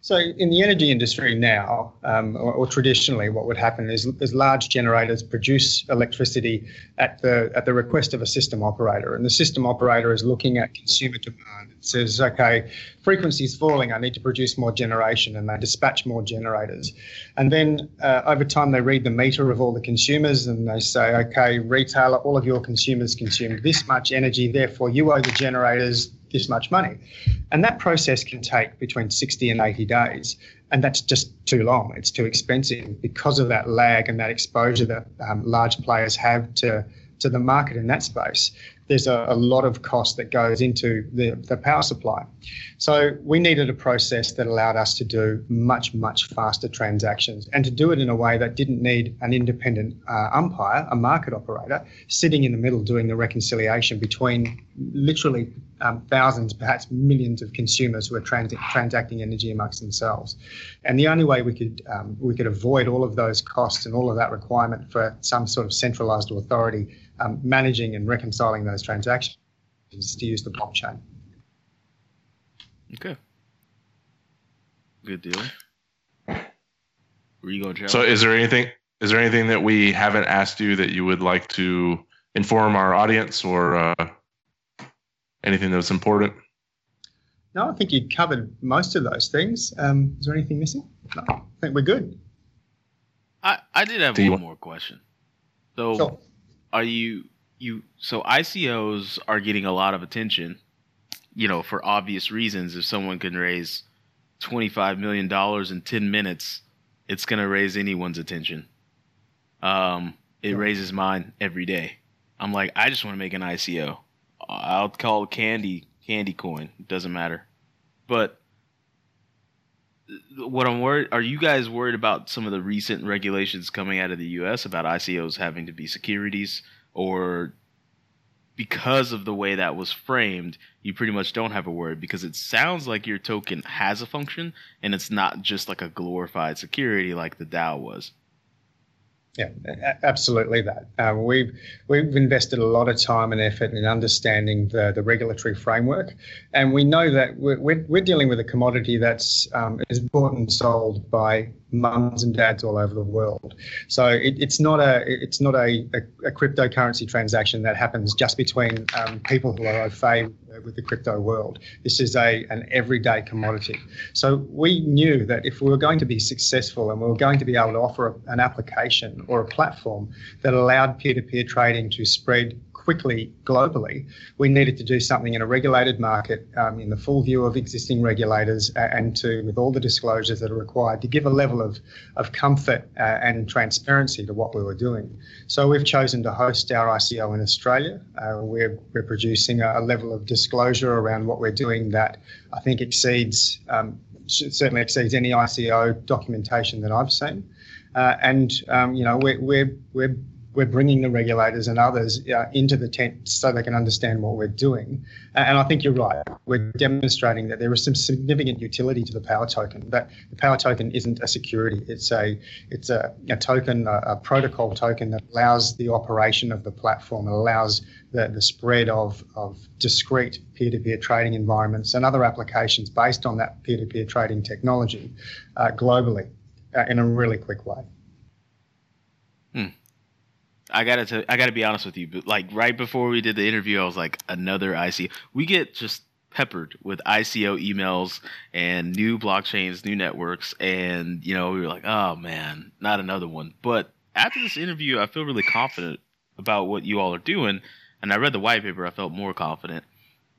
So in the energy industry now, um, or, or, traditionally, what would happen is, is large generators produce electricity at the at the request of a system operator, and the system operator is looking at consumer demand. It says, okay, frequency is falling. I need to produce more generation, and they dispatch more generators. And then uh, over time, they read the meter of all the consumers, and they say, okay, retailer, all of your consumers consume this much energy, therefore you owe the generators this much money. And that process can take between 60 and 80 days. And that's just too long. It's too expensive because of that lag and that exposure that um, large players have to to the market in that space, there's a, a lot of cost that goes into the, the power supply. So we needed a process that allowed us to do much, much faster transactions and to do it in a way that didn't need an independent uh, umpire, a market operator, sitting in the middle doing the reconciliation between literally um, thousands, perhaps millions of consumers who are trans- transacting energy amongst themselves. And the only way we could um, we could avoid all of those costs and all of that requirement for some sort of centralized authority um, managing and reconciling those transactions is to use the blockchain. Okay. Good deal. Were you going to So, is there anything? Is there anything that we haven't asked you that you would like to inform our audience, or uh, anything that's important? No, I think you covered most of those things. Um, is there anything missing? No, I think we're good. I, I did have Do one want- more question. So, Sure. Are you you so ICOs are getting a lot of attention, you know, for obvious reasons. If someone can raise twenty five million dollars in ten minutes, it's gonna raise anyone's attention. Um, it Yeah. raises mine every day. I'm like, I just want to make an ICO. I'll call it Candy Candy Coin. It doesn't matter. But what I'm worried are you guys worried about some of the recent regulations coming out of the US about ICOs having to be securities or because of the way that was framed, you pretty much don't have a word because it sounds like your token has a function and it's not just like a glorified security like the DAO was. Yeah, absolutely that. Uh, we've we've invested a lot of time and effort in understanding the, the regulatory framework, and we know that we're, we're, we're dealing with a commodity that's um, is bought and sold by mums and dads all over the world. So it, it's not a it's not a, a, a cryptocurrency transaction that happens just between um, people who are au fait with the crypto world. This is a an everyday commodity. So we knew that if we were going to be successful and we were going to be able to offer a, an application or a platform that allowed peer-to-peer trading to spread quickly globally, we needed to do something in a regulated market um, in the full view of existing regulators and to with all the disclosures that are required to give a level of, of comfort uh, and transparency to what we were doing. So we've chosen to host our ICO in Australia. Uh, we're, we're producing a, a level of disclosure around what we're doing that I think exceeds um, certainly exceeds any ICO documentation that I've seen. Uh, and um, you know we're, we're we're we're bringing the regulators and others uh, into the tent so they can understand what we're doing. And I think you're right. We're demonstrating that there is some significant utility to the power token. That the power token isn't a security; it's a it's a, a token, a, a protocol token that allows the operation of the platform. It allows the, the spread of, of discrete peer-to-peer trading environments and other applications based on that peer-to-peer trading technology uh, globally uh, in a really quick way. I gotta tell, I gotta be honest with you, but like right before we did the interview, I was like, another ICO. We get just peppered with ICO emails and new blockchains, new networks, and you know we were like, oh man, not another one. But after this interview, I feel really confident about what you all are doing, and I read the white paper. I felt more confident.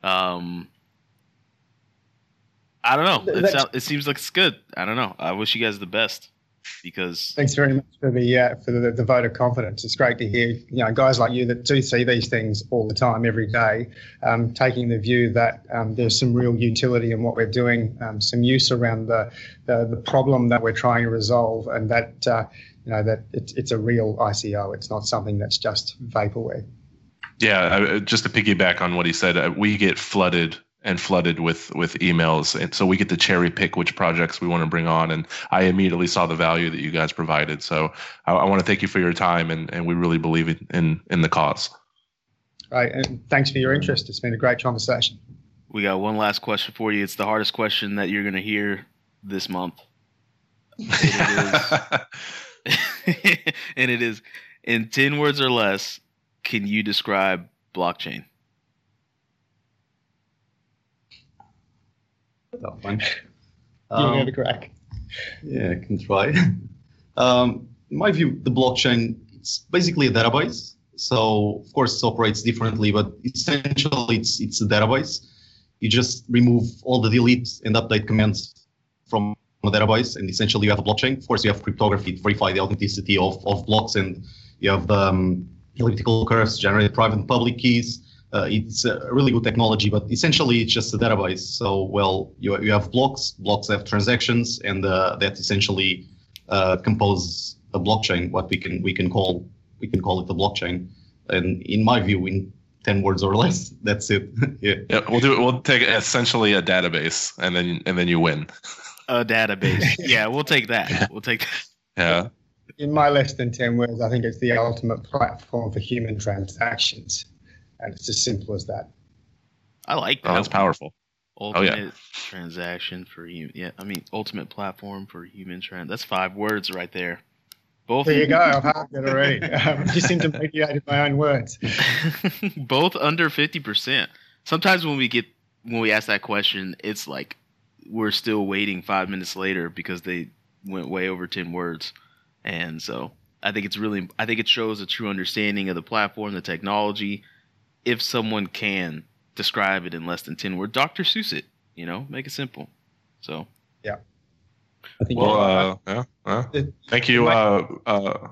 Um, I don't know. It, That's- sou- it seems like it's good. I don't know. I wish you guys the best because Thanks very much for the uh, for the, the vote of confidence. It's great to hear you know guys like you that do see these things all the time, every day, um, taking the view that um, there's some real utility in what we're doing, um, some use around the, the the problem that we're trying to resolve, and that uh, you know that it's it's a real ICO. It's not something that's just vaporware. Yeah, just to piggyback on what he said, uh, we get flooded and flooded with with emails, and so we get to cherry pick which projects we want to bring on. And I immediately saw the value that you guys provided. So I, I want to thank you for your time, and, and we really believe in, in in the cause. Right, and thanks for your interest. It's been a great conversation. We got one last question for you. It's the hardest question that you're going to hear this month. It and it is in 10 words or less, can you describe blockchain? That one. you Um, have a crack. Yeah, I can try. um, in my view, the blockchain it's basically a database. So of course it operates differently, but essentially it's it's a database. You just remove all the delete and update commands from a database, and essentially you have a blockchain. Of course, you have cryptography to verify the authenticity of, of blocks, and you have the um, elliptical curves, generate private and public keys. Uh, it's a really good technology, but essentially it's just a database. So, well, you, you have blocks, blocks have transactions, and uh, that essentially uh, compose a blockchain. What we can we can call we can call it a blockchain. And in my view, in ten words or less, that's it. yeah. Yeah, we'll do it. We'll take essentially a database, and then and then you win. A database. yeah, we'll take that. We'll take that. Yeah. In my less than 10 words, I think it's the ultimate platform for human transactions. And it's as simple as that. I like oh, that. Oh, that's powerful. Oh, ultimate yeah. transaction for human. Yeah, I mean, ultimate platform for human trans. That's five words right there. Both. There you go. I've had it already. I've just intermediated my own words. both under 50%. Sometimes when we get when we ask that question, it's like we're still waiting 5 minutes later because they went way over 10 words. And so, I think it's really I think it shows a true understanding of the platform, the technology if someone can describe it in less than 10 words. Dr. Seuss it, you know, make it simple. So, yeah. I think, Well, uh, yeah. yeah. the- Thank you. Uh, uh,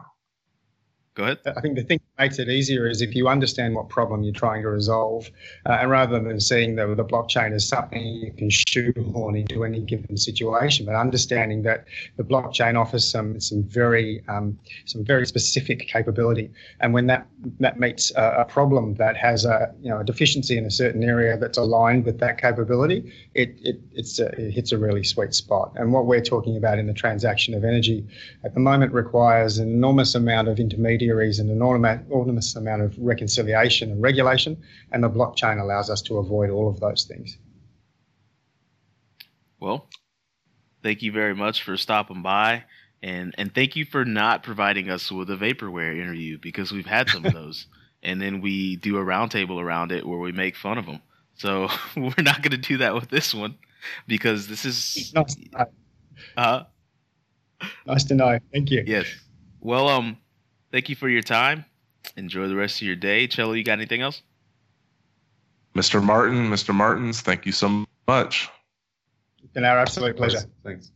go ahead. I think the thing that makes it easier is if you understand what problem you're trying to resolve, uh, and rather than seeing the, the blockchain as something you can shoehorn into any given situation, but understanding that the blockchain offers some some very um, some very specific capability, and when that that meets a, a problem that has a you know a deficiency in a certain area that's aligned with that capability, it it it's a, it hits a really sweet spot. And what we're talking about in the transaction of energy at the moment requires an enormous amount of and an enormous, enormous amount of reconciliation and regulation, and the blockchain allows us to avoid all of those things. Well, thank you very much for stopping by, and and thank you for not providing us with a vaporware interview because we've had some of those, and then we do a roundtable around it where we make fun of them. So we're not going to do that with this one because this is Nice, to know. uh, nice to know. Thank you. yes. Well, um, thank you for your time. Enjoy the rest of your day. Cello, you got anything else? Mr. Martin, Mr. Martins, thank you so much. It's been our absolute pleasure. Thanks.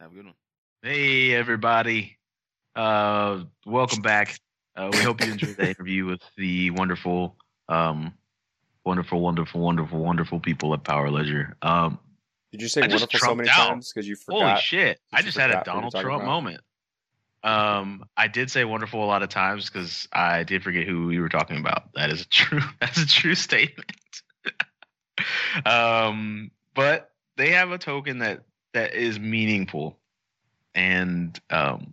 Have a good one. Hey, everybody. Uh, welcome back. Uh, we hope you enjoyed the interview with the wonderful, um, wonderful, wonderful, wonderful, wonderful people at Power Ledger. Um, Did you say I just wonderful so many out. times because you holy forgot? shit! I just had a forgot what you're Donald Trump about. moment. Um, I did say wonderful a lot of times because I did forget who we were talking about. That is a true. That's a true statement. um, but they have a token that that is meaningful, and um,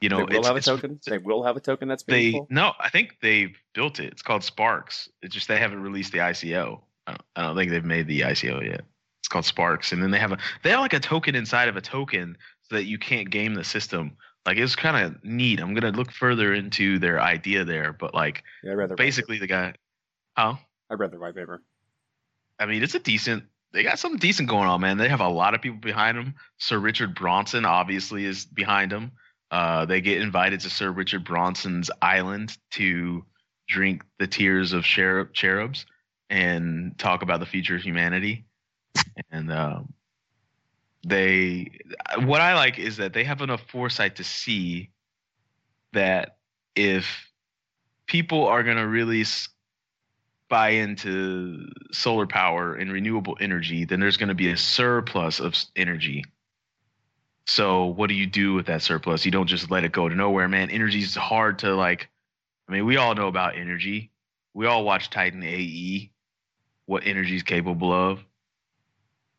you know, they will it's- have a it's- token. They will have a token that's They meaningful. no, I think they've built it. It's called Sparkz. It's just they haven't released the ICO. I don't, I don't think they've made the ICO yet. It's called Sparkz, and then they have a they have like a token inside of a token so that you can't game the system. Like it's kind of neat. I'm gonna look further into their idea there, but like yeah, I'd rather basically the guy, oh, I'd rather white paper. I mean, it's a decent. They got something decent going on, man. They have a lot of people behind them. Sir Richard Branson obviously is behind them. Uh, they get invited to Sir Richard Branson's island to drink the tears of cherub, cherubs and talk about the future of humanity. And um, they, what I like is that they have enough foresight to see that if people are going to really buy into solar power and renewable energy, then there's going to be a surplus of energy. So what do you do with that surplus? You don't just let it go to nowhere, man. Energy is hard to like. I mean, we all know about energy. We all watch Titan AE, what energy is capable of.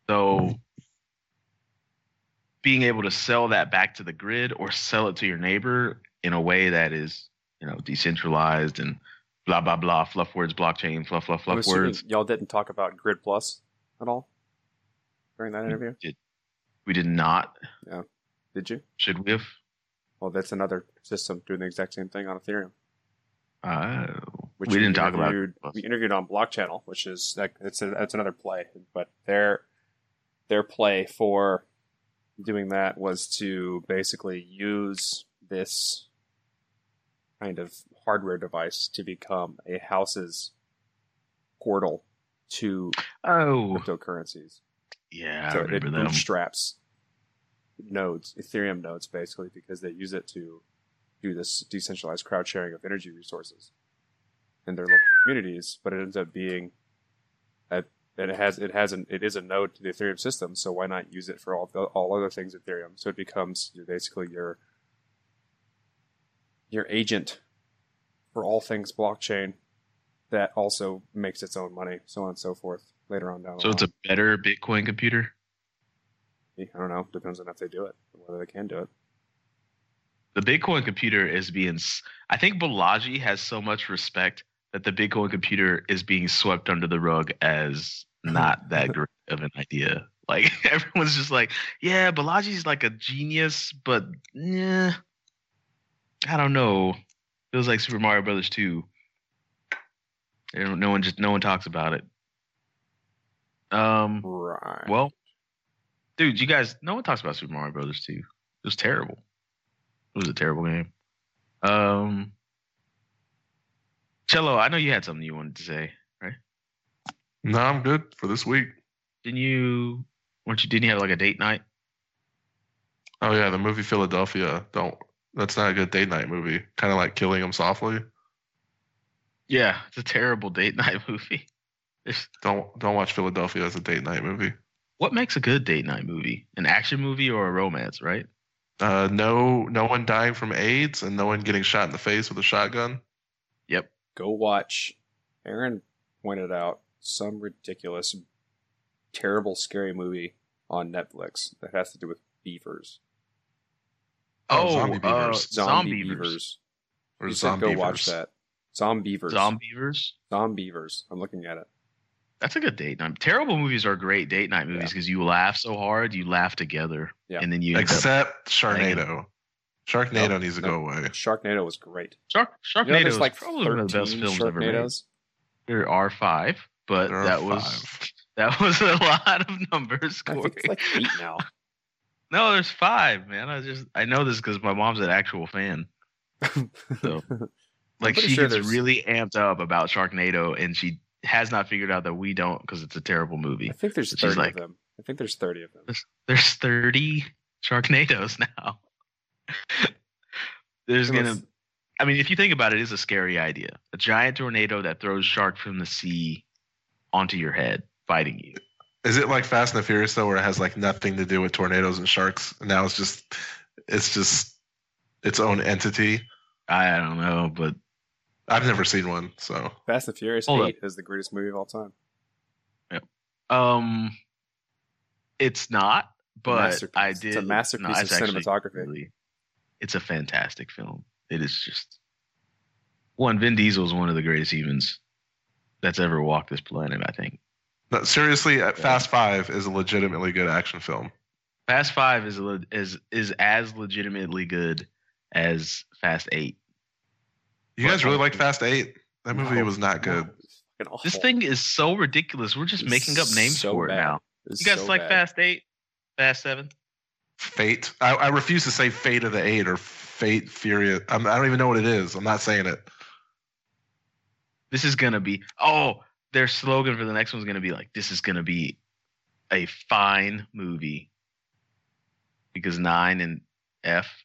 So being able to sell that back to the grid or sell it to your neighbor in a way that is, you know, decentralized and blah blah blah, fluff words, blockchain, fluff fluff fluff words. y'all didn't talk about Grid Plus at all during that interview. Did, we did not. Yeah. Did you? Should we have? Well, that's another system doing the exact same thing on Ethereum. Uh, Which we didn't talk about. We interviewed on Block Channel, which is like it's a, that's another play, but their their play for doing that was to basically use this kind of hardware device to become a house's portal to Oh, cryptocurrencies. yeah, so it remember them. bootstraps nodes, Ethereum nodes, basically, because they use it to do this decentralized crowd sharing of energy resources. in their local communities, but it ends up being it has it has an it is a node to the Ethereum system. So why not use it for all the, all other things Ethereum? So it becomes basically your your agent for all things blockchain that also makes its own money, so on and so forth. Later on down the So it's a better Bitcoin computer. I don't know. Depends on if they do it, whether they can do it. The Bitcoin computer is being. I think Balaji has so much respect that the Bitcoin computer is being swept under the rug as not that great of an idea. Like everyone's just like, yeah, Balaji's like a genius, but yeah, I don't know. Feels like Super Mario Brothers 2. No one just no one talks about it. Um. Right. Well, dude, you guys, no one talks about Super Mario Brothers 2. It was terrible. It was a terrible game. Um, Cello, I know you had something you wanted to say, right? No, I'm good for this week. Didn't you? Weren't you? Didn't you have like a date night? Oh yeah, the movie Philadelphia. Don't. That's not a good date night movie. Kind of like Killing Them Softly. Yeah, it's a terrible date night movie. There's, Don't don't watch Philadelphia as a date night movie. what makes a good date night movie? An action movie or a romance, right? Uh, no, no one dying from AIDS and no one getting shot in the face with a shotgun. Yep. Go watch. Aaron pointed out some ridiculous, terrible, scary movie on Netflix that has to do with beavers. Oh, zombie uh, beavers. Zombie Zombievers. beavers. Or You said go watch Zombievers. that. Zombievers. Zombievers. Zombievers. I'm looking at it. That's a good date night. Terrible movies are great date night movies because you laugh so hard, you laugh together, Yeah. and then you end up Except Sharknado. Sharknado No, needs to no. go away. Sharknado was great. Shark Sharknado You know, is like probably one of the best 13 films ever made. There are five, but There that was five. that was a lot of numbers. I think it's like eight now. no, there's five, man. I just I know this because my mom's an actual fan. So like pretty she sure gets there's- really amped up about Sharknado, and she has not figured out that we don't because it's a terrible movie. I think there's She's 30 like- of them. I think there's 30 of them. There's, there's 30 Sharknadoes now. there's Unless- gonna. I mean, if you think about it, it's a scary idea. A giant tornado that throws shark from the sea onto your head, fighting you. Is it like Fast and the Furious though, where it has like nothing to do with tornadoes and sharks? And now it's just, it's just its own entity. I don't know, but I've never seen one, so Fast and Furious Hold 8 is the greatest movie of all time. um, it's not. But masterpiece. I It's did. a masterpiece no, of cinematography. really- it's a fantastic film. It is just one. Vin Diesel is one of the greatest humans that's ever walked this planet. I think. no, seriously, uh, Fast Five is a legitimately good action film. Fast Five is le- is is as legitimately good as Fast Eight. You guys really like Fast Eight? That movie No, was not good. no, it's This thing is so ridiculous. We're just It's making up names so for it now. It's You guys so like bad. Fast Eight, Fast Seven? Fate. I, I refuse to say Fate of the Eight or Fate Furious. I'm, I don't even know what it is. I'm not saying it. This is gonna be. Oh, their slogan for the next one's gonna be like, "This is gonna be a fine movie," because nine and F.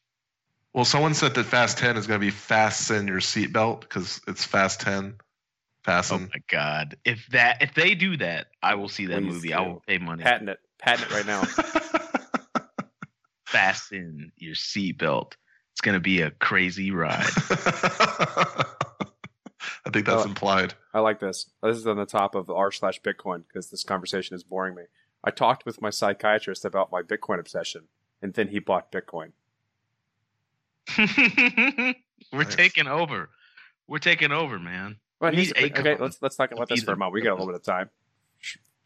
Well, someone said that Fast Ten is going to be fasten your seatbelt because it's Fast Ten. Fasten. Oh Fasten. my god! If that if they do that, I will see that Please movie. I will pay money. Patent it. Patent it right now. Fasten your seatbelt. It's gonna be a crazy ride. I think that's Oh. implied. I like this. This is on the top of r slash Bitcoin because this conversation is boring me. I talked with my psychiatrist about my Bitcoin obsession, and then he bought Bitcoin. We're Nice. taking over. We're taking over, man. But he's need okay. Let's let's talk about this for a moment. We got a little bit of time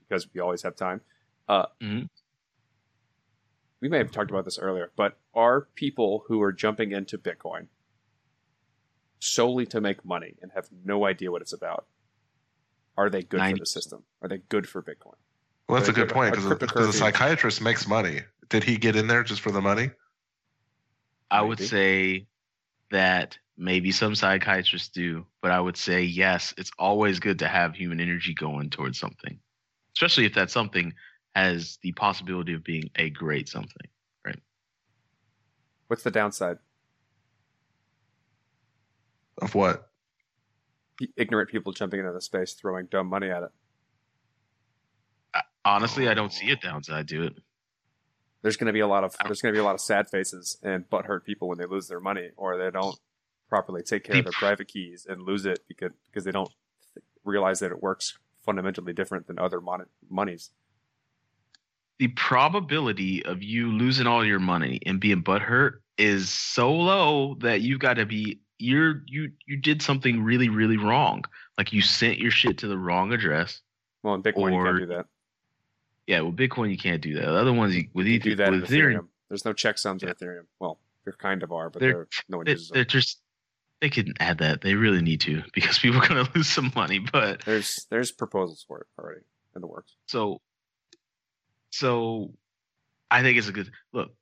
because we always have time. Uh, Mhm. We may have talked about this earlier, but are people who are jumping into Bitcoin solely to make money and have no idea what it's about? Are they good for 90. the system? Are they good for Bitcoin? Well, that's a Like, good point because the cryptocurrency- psychiatrist makes money. Did he get in there just for the money? I would say that maybe some psychiatrists do, but I would say yes, it's always good to have human energy going towards something, especially if that's something has the possibility of being a great something. Right? What's the downside? Of what? pe- ignorant people jumping into the space, throwing dumb money at it. Honestly, I don't see a downside to it. There's going to be a lot of there's going to be a lot of sad faces and butthurt people when they lose their money or they don't properly take care of their private keys and lose it because because they don't realize that it works fundamentally different than other mon- monies. The probability of you losing all your money and being butthurt is so low that you've got to be you're you you did something really really wrong. Like you sent your shit to the wrong address. Well, in Bitcoin, you can't do that. Yeah, with Bitcoin you can't do that. The other ones you, with You Eth- do that in with Ethereum, Ethereum. There's no checksums in Ethereum. Well, there kind of are, but They're- they're, no one uses them. they're just they could add that. They really need to because people are gonna lose some money. But There's there's proposals for it already in the works. So, so I think it's a good look.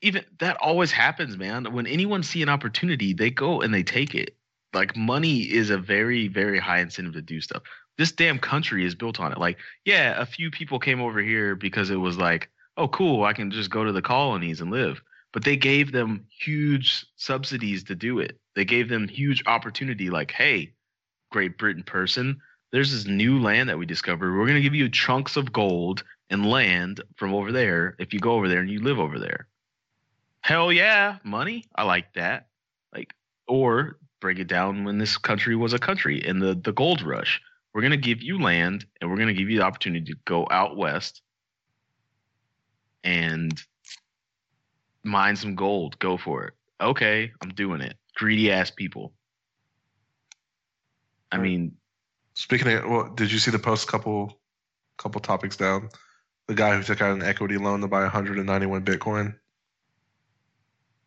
Even that always happens, man. When anyone see an opportunity, they go and they take it. Like money is a very, very high incentive to do stuff. This damn country is built on it. Like, yeah, a few people came over here because it was like, oh, cool, I can just go to the colonies and live. But they gave them huge subsidies to do it. They gave them huge opportunity. Like, hey, Great Britain person, there's this new land that we discovered. We're going to give you chunks of gold and land from over there if you go over there and you live over there. Hell yeah, money. I like that. Like, or break it down when this country was a country in the, the gold rush. We're going to give you land and we're going to give you the opportunity to go out west and mine some gold. Go for it. Okay, I'm doing it. Greedy ass people. I mean, Speaking of, well, did you see the post couple couple topics down? The guy who took out an equity loan to buy 191 Bitcoin.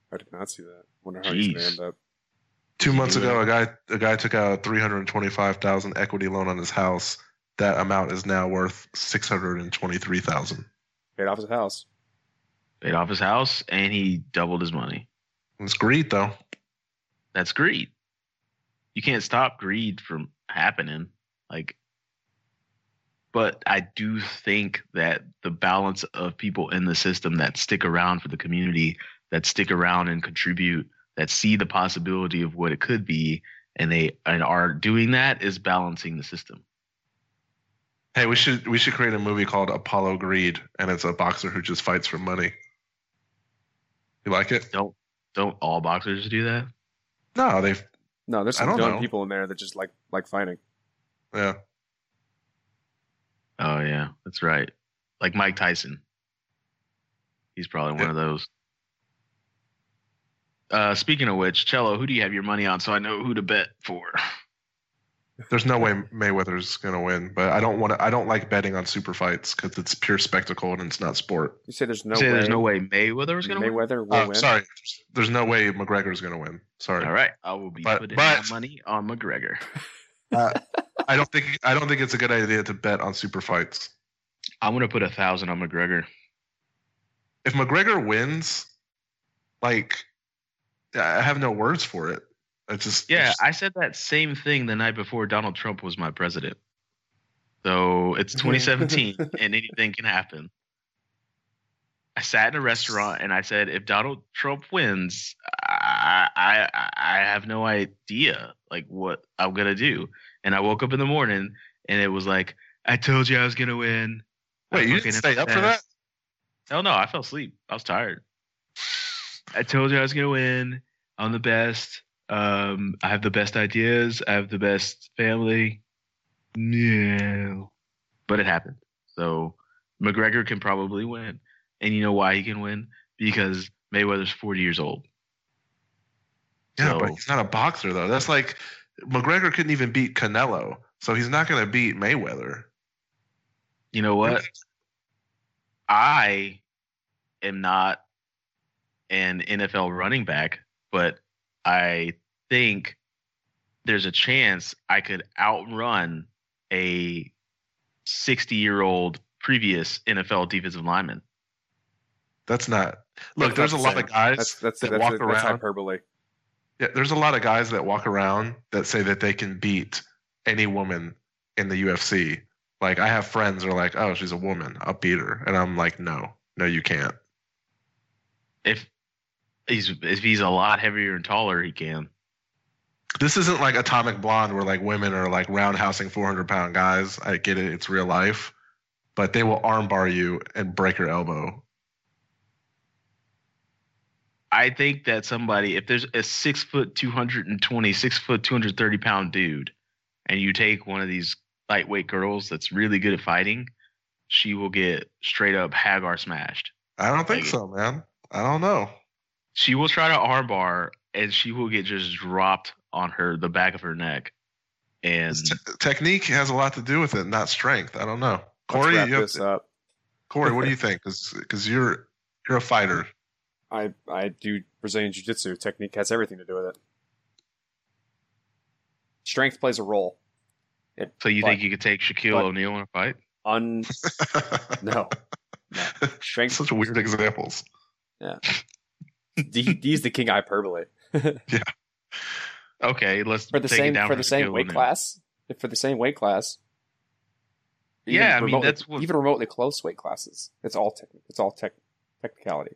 I did not see that. Wonder how he's gonna end up. Two months do ago, a guy a guy took out a 325,000 equity loan on his house. That amount is now worth 623,000. Paid off his house. paid off his house and he doubled his money. It's greed, though. That's greed. You can't stop greed from happening. Like, but I do think that the balance of people in the system that stick around for the community, that stick around and contribute, that see the possibility of what it could be, and they and are doing that is balancing the system. Hey, we should we should create a movie called Apollo Greed, and it's a boxer who just fights for money. You like it? Don't don't all boxers do that? No, they've No, there's I some dumb know. people in there that just like like fighting. yeah. Oh yeah, that's right. Like Mike Tyson. He's probably one Yeah. of those. Uh, speaking of which, Cello, who do you have your money on so I know who to bet for? There's no way Mayweather's gonna win, but I don't want to. I don't like betting on super fights because it's pure spectacle and it's not sport. You say there's no Say way there's no way Mayweather is going to win. Mayweather will Uh, win. sorry, there's no way McGregor's gonna win. Sorry, All right, I will be But- putting but- my money on McGregor. I don't think I don't think it's a good idea to bet on super fights. I'm going to put a thousand on McGregor. If McGregor wins, like I have no words for it. It's just Yeah, it's- I said that same thing the night before Donald Trump was my president. So it's 2017 and anything can happen. I sat in a restaurant and I said, if Donald Trump wins, I I I have no idea like what I'm gonna do. And I woke up in the morning and it was like, I told you I was gonna win. Wait, you didn't stay up for that? Hell no, I fell asleep. I was tired. I told you I was gonna win. I'm the best. Um, I have the best ideas. I have the best family. No, but it happened. So McGregor can probably win, and you know why he can win? Because Mayweather's 40 years old. Yeah, but he's not a boxer though. That's like McGregor couldn't even beat Canelo, so he's not going to beat Mayweather. You know what? I am not an NFL running back, but I think there's a chance I could outrun a 60 year old previous NFL defensive lineman. That's not. Look, That's there's a lot of guys That's that's that that's, walk that's around. hyperbole. Yeah, there's a lot of guys that walk around that say that they can beat any woman in the UFC. Like I have friends that are like, "Oh, she's a woman, I'll beat her," and I'm like, "No, no, you can't." If he's if he's a lot heavier and taller, he can. this isn't like Atomic Blonde where like women are like roundhousing 400 pound guys. I get it, it's real life, but they will armbar you and break your elbow. I think that somebody, if there's a six foot 220, six foot 230 pound dude, and you take one of these lightweight girls that's really good at fighting, she will get straight up Hagar smashed. I don't think Like- so, man. I don't know. She will try to armbar and she will get just dropped on her, the back of her neck. And Te- technique has a lot to do with it, not strength. I don't know. Let's Corey, wrap you have up. Corey, what do you think? Because you're you're a fighter. I I do Brazilian Jiu Jitsu. Technique has everything to do with it. Strength plays a role. It, so you but think you could take Shaquille O'Neal in a fight? un no no strength Such weird examples. Yeah. D, D's the king of hyperbole Yeah. Okay, let's for the take it same down for the same weight class for the same weight class. Yeah, I mean, remotely- that's what- even remotely close weight classes. It's all tech. It's all tech technicality.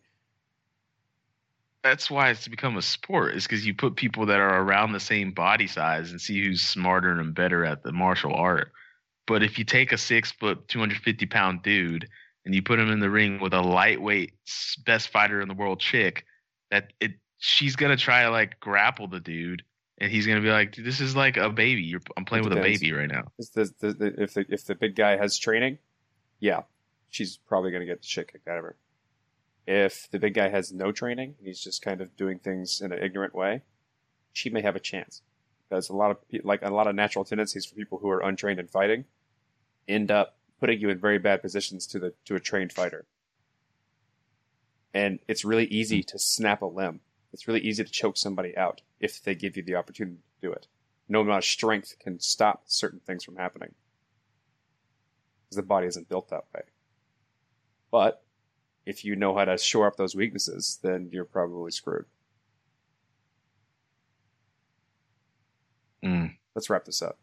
That's why it's become a sport. Is because you put people that are around the same body size and see who's smarter and better at the martial art. But if you take a six foot, two hundred fifty pound dude and you put him in the ring with a lightweight best fighter in the world chick, that it she's gonna try to like grapple the dude, and he's gonna be like, "Dude, "This is like a baby. You're, I'm playing with a baby right now." The, the, the, if the if the big guy has training, yeah, she's probably gonna get the shit kicked out of her. If the big guy has no training he's just kind of doing things in an ignorant way, she may have a chance. Because a lot of like a lot of natural tendencies for people who are untrained in fighting end up putting you in very bad positions to the to a trained fighter. And it's really easy to snap a limb. It's really easy to choke somebody out if they give you the opportunity to do it no amount of strength can stop certain things from happening. Because the body isn't built that way. But if you know how to shore up those weaknesses, then you're probably screwed. Mm. Let's wrap this up.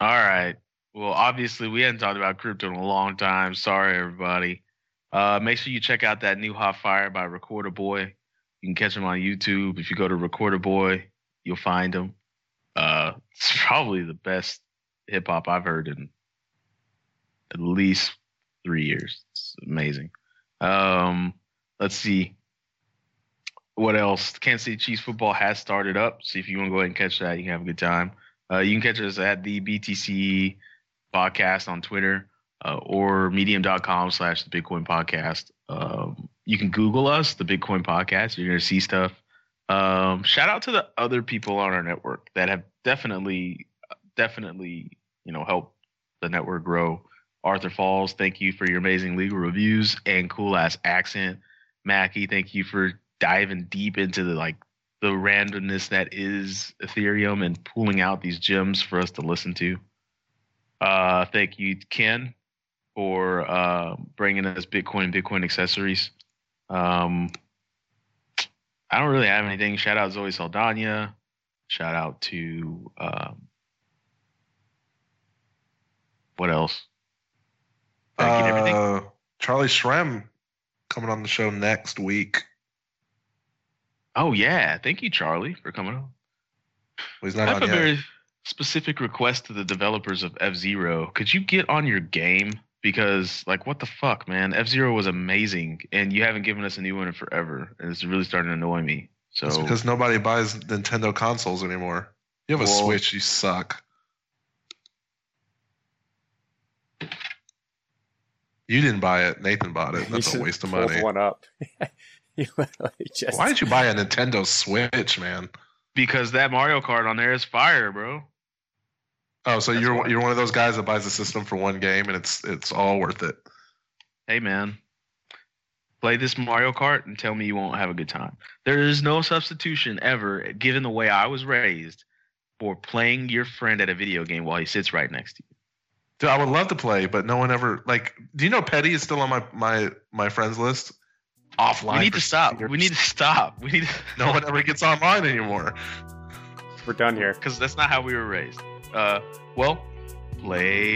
All right. Well, obviously, we hadn't talked about crypto in a long time. Sorry, everybody. Uh, make sure you check out that new Hot Fire by Recorder Boy. You can catch him on YouTube. If you go to Recorder Boy, you'll find him. Uh, it's probably the best hip hop I've heard in at least three years. It's amazing. Um, let's see. What else? Kansas City Chiefs football has started up. So if you want to go ahead and catch that, you can have a good time. Uh, you can catch us at the BTC podcast on Twitter uh, or medium.com slash the Bitcoin podcast. Um, you can Google us, the Bitcoin podcast. You're going to see stuff. Um, shout out to the other people on our network that have definitely, definitely, you know, helped the network grow. Arthur Falls, thank you for your amazing legal reviews and cool ass accent. Mackie, thank you for diving deep into the like the randomness that is Ethereum and pulling out these gems for us to listen to. Uh, thank you, Ken, for uh, bringing us Bitcoin Bitcoin accessories. Um, I don't really have anything. Shout out Zoe Saldana. Shout out to um, what else? Did I get everything? Uh, Charlie Shrem coming on the show next week. Oh yeah, thank you, Charlie, for coming on. Well, I have a yet. very specific request to the developers of F Zero. Could you get on your game? Because like, what the fuck, man? F Zero was amazing, and you haven't given us a new one in forever, and it's really starting to annoy me. So It's because nobody buys Nintendo consoles anymore. You have a Switch, you suck. You didn't buy it. Nathan bought it. That's a waste of money. One up. just Why did you buy a Nintendo Switch, man? because that Mario Kart on there is fire, bro. Oh, so That's you're why. you're one of those guys that buys a system for one game and it's it's all worth it. Hey man, play this Mario Kart and tell me you won't have a good time. There is no substitution ever, given the way I was raised, for playing your friend at a video game while he sits right next to you. Dude, I would love to play, but no one ever like. Do you know Petty is still on my my my friends list? Offline. we need to stop. years. We need to stop. We need to, No one ever gets online anymore. We're done here. because that's not how we were raised. Uh, well, play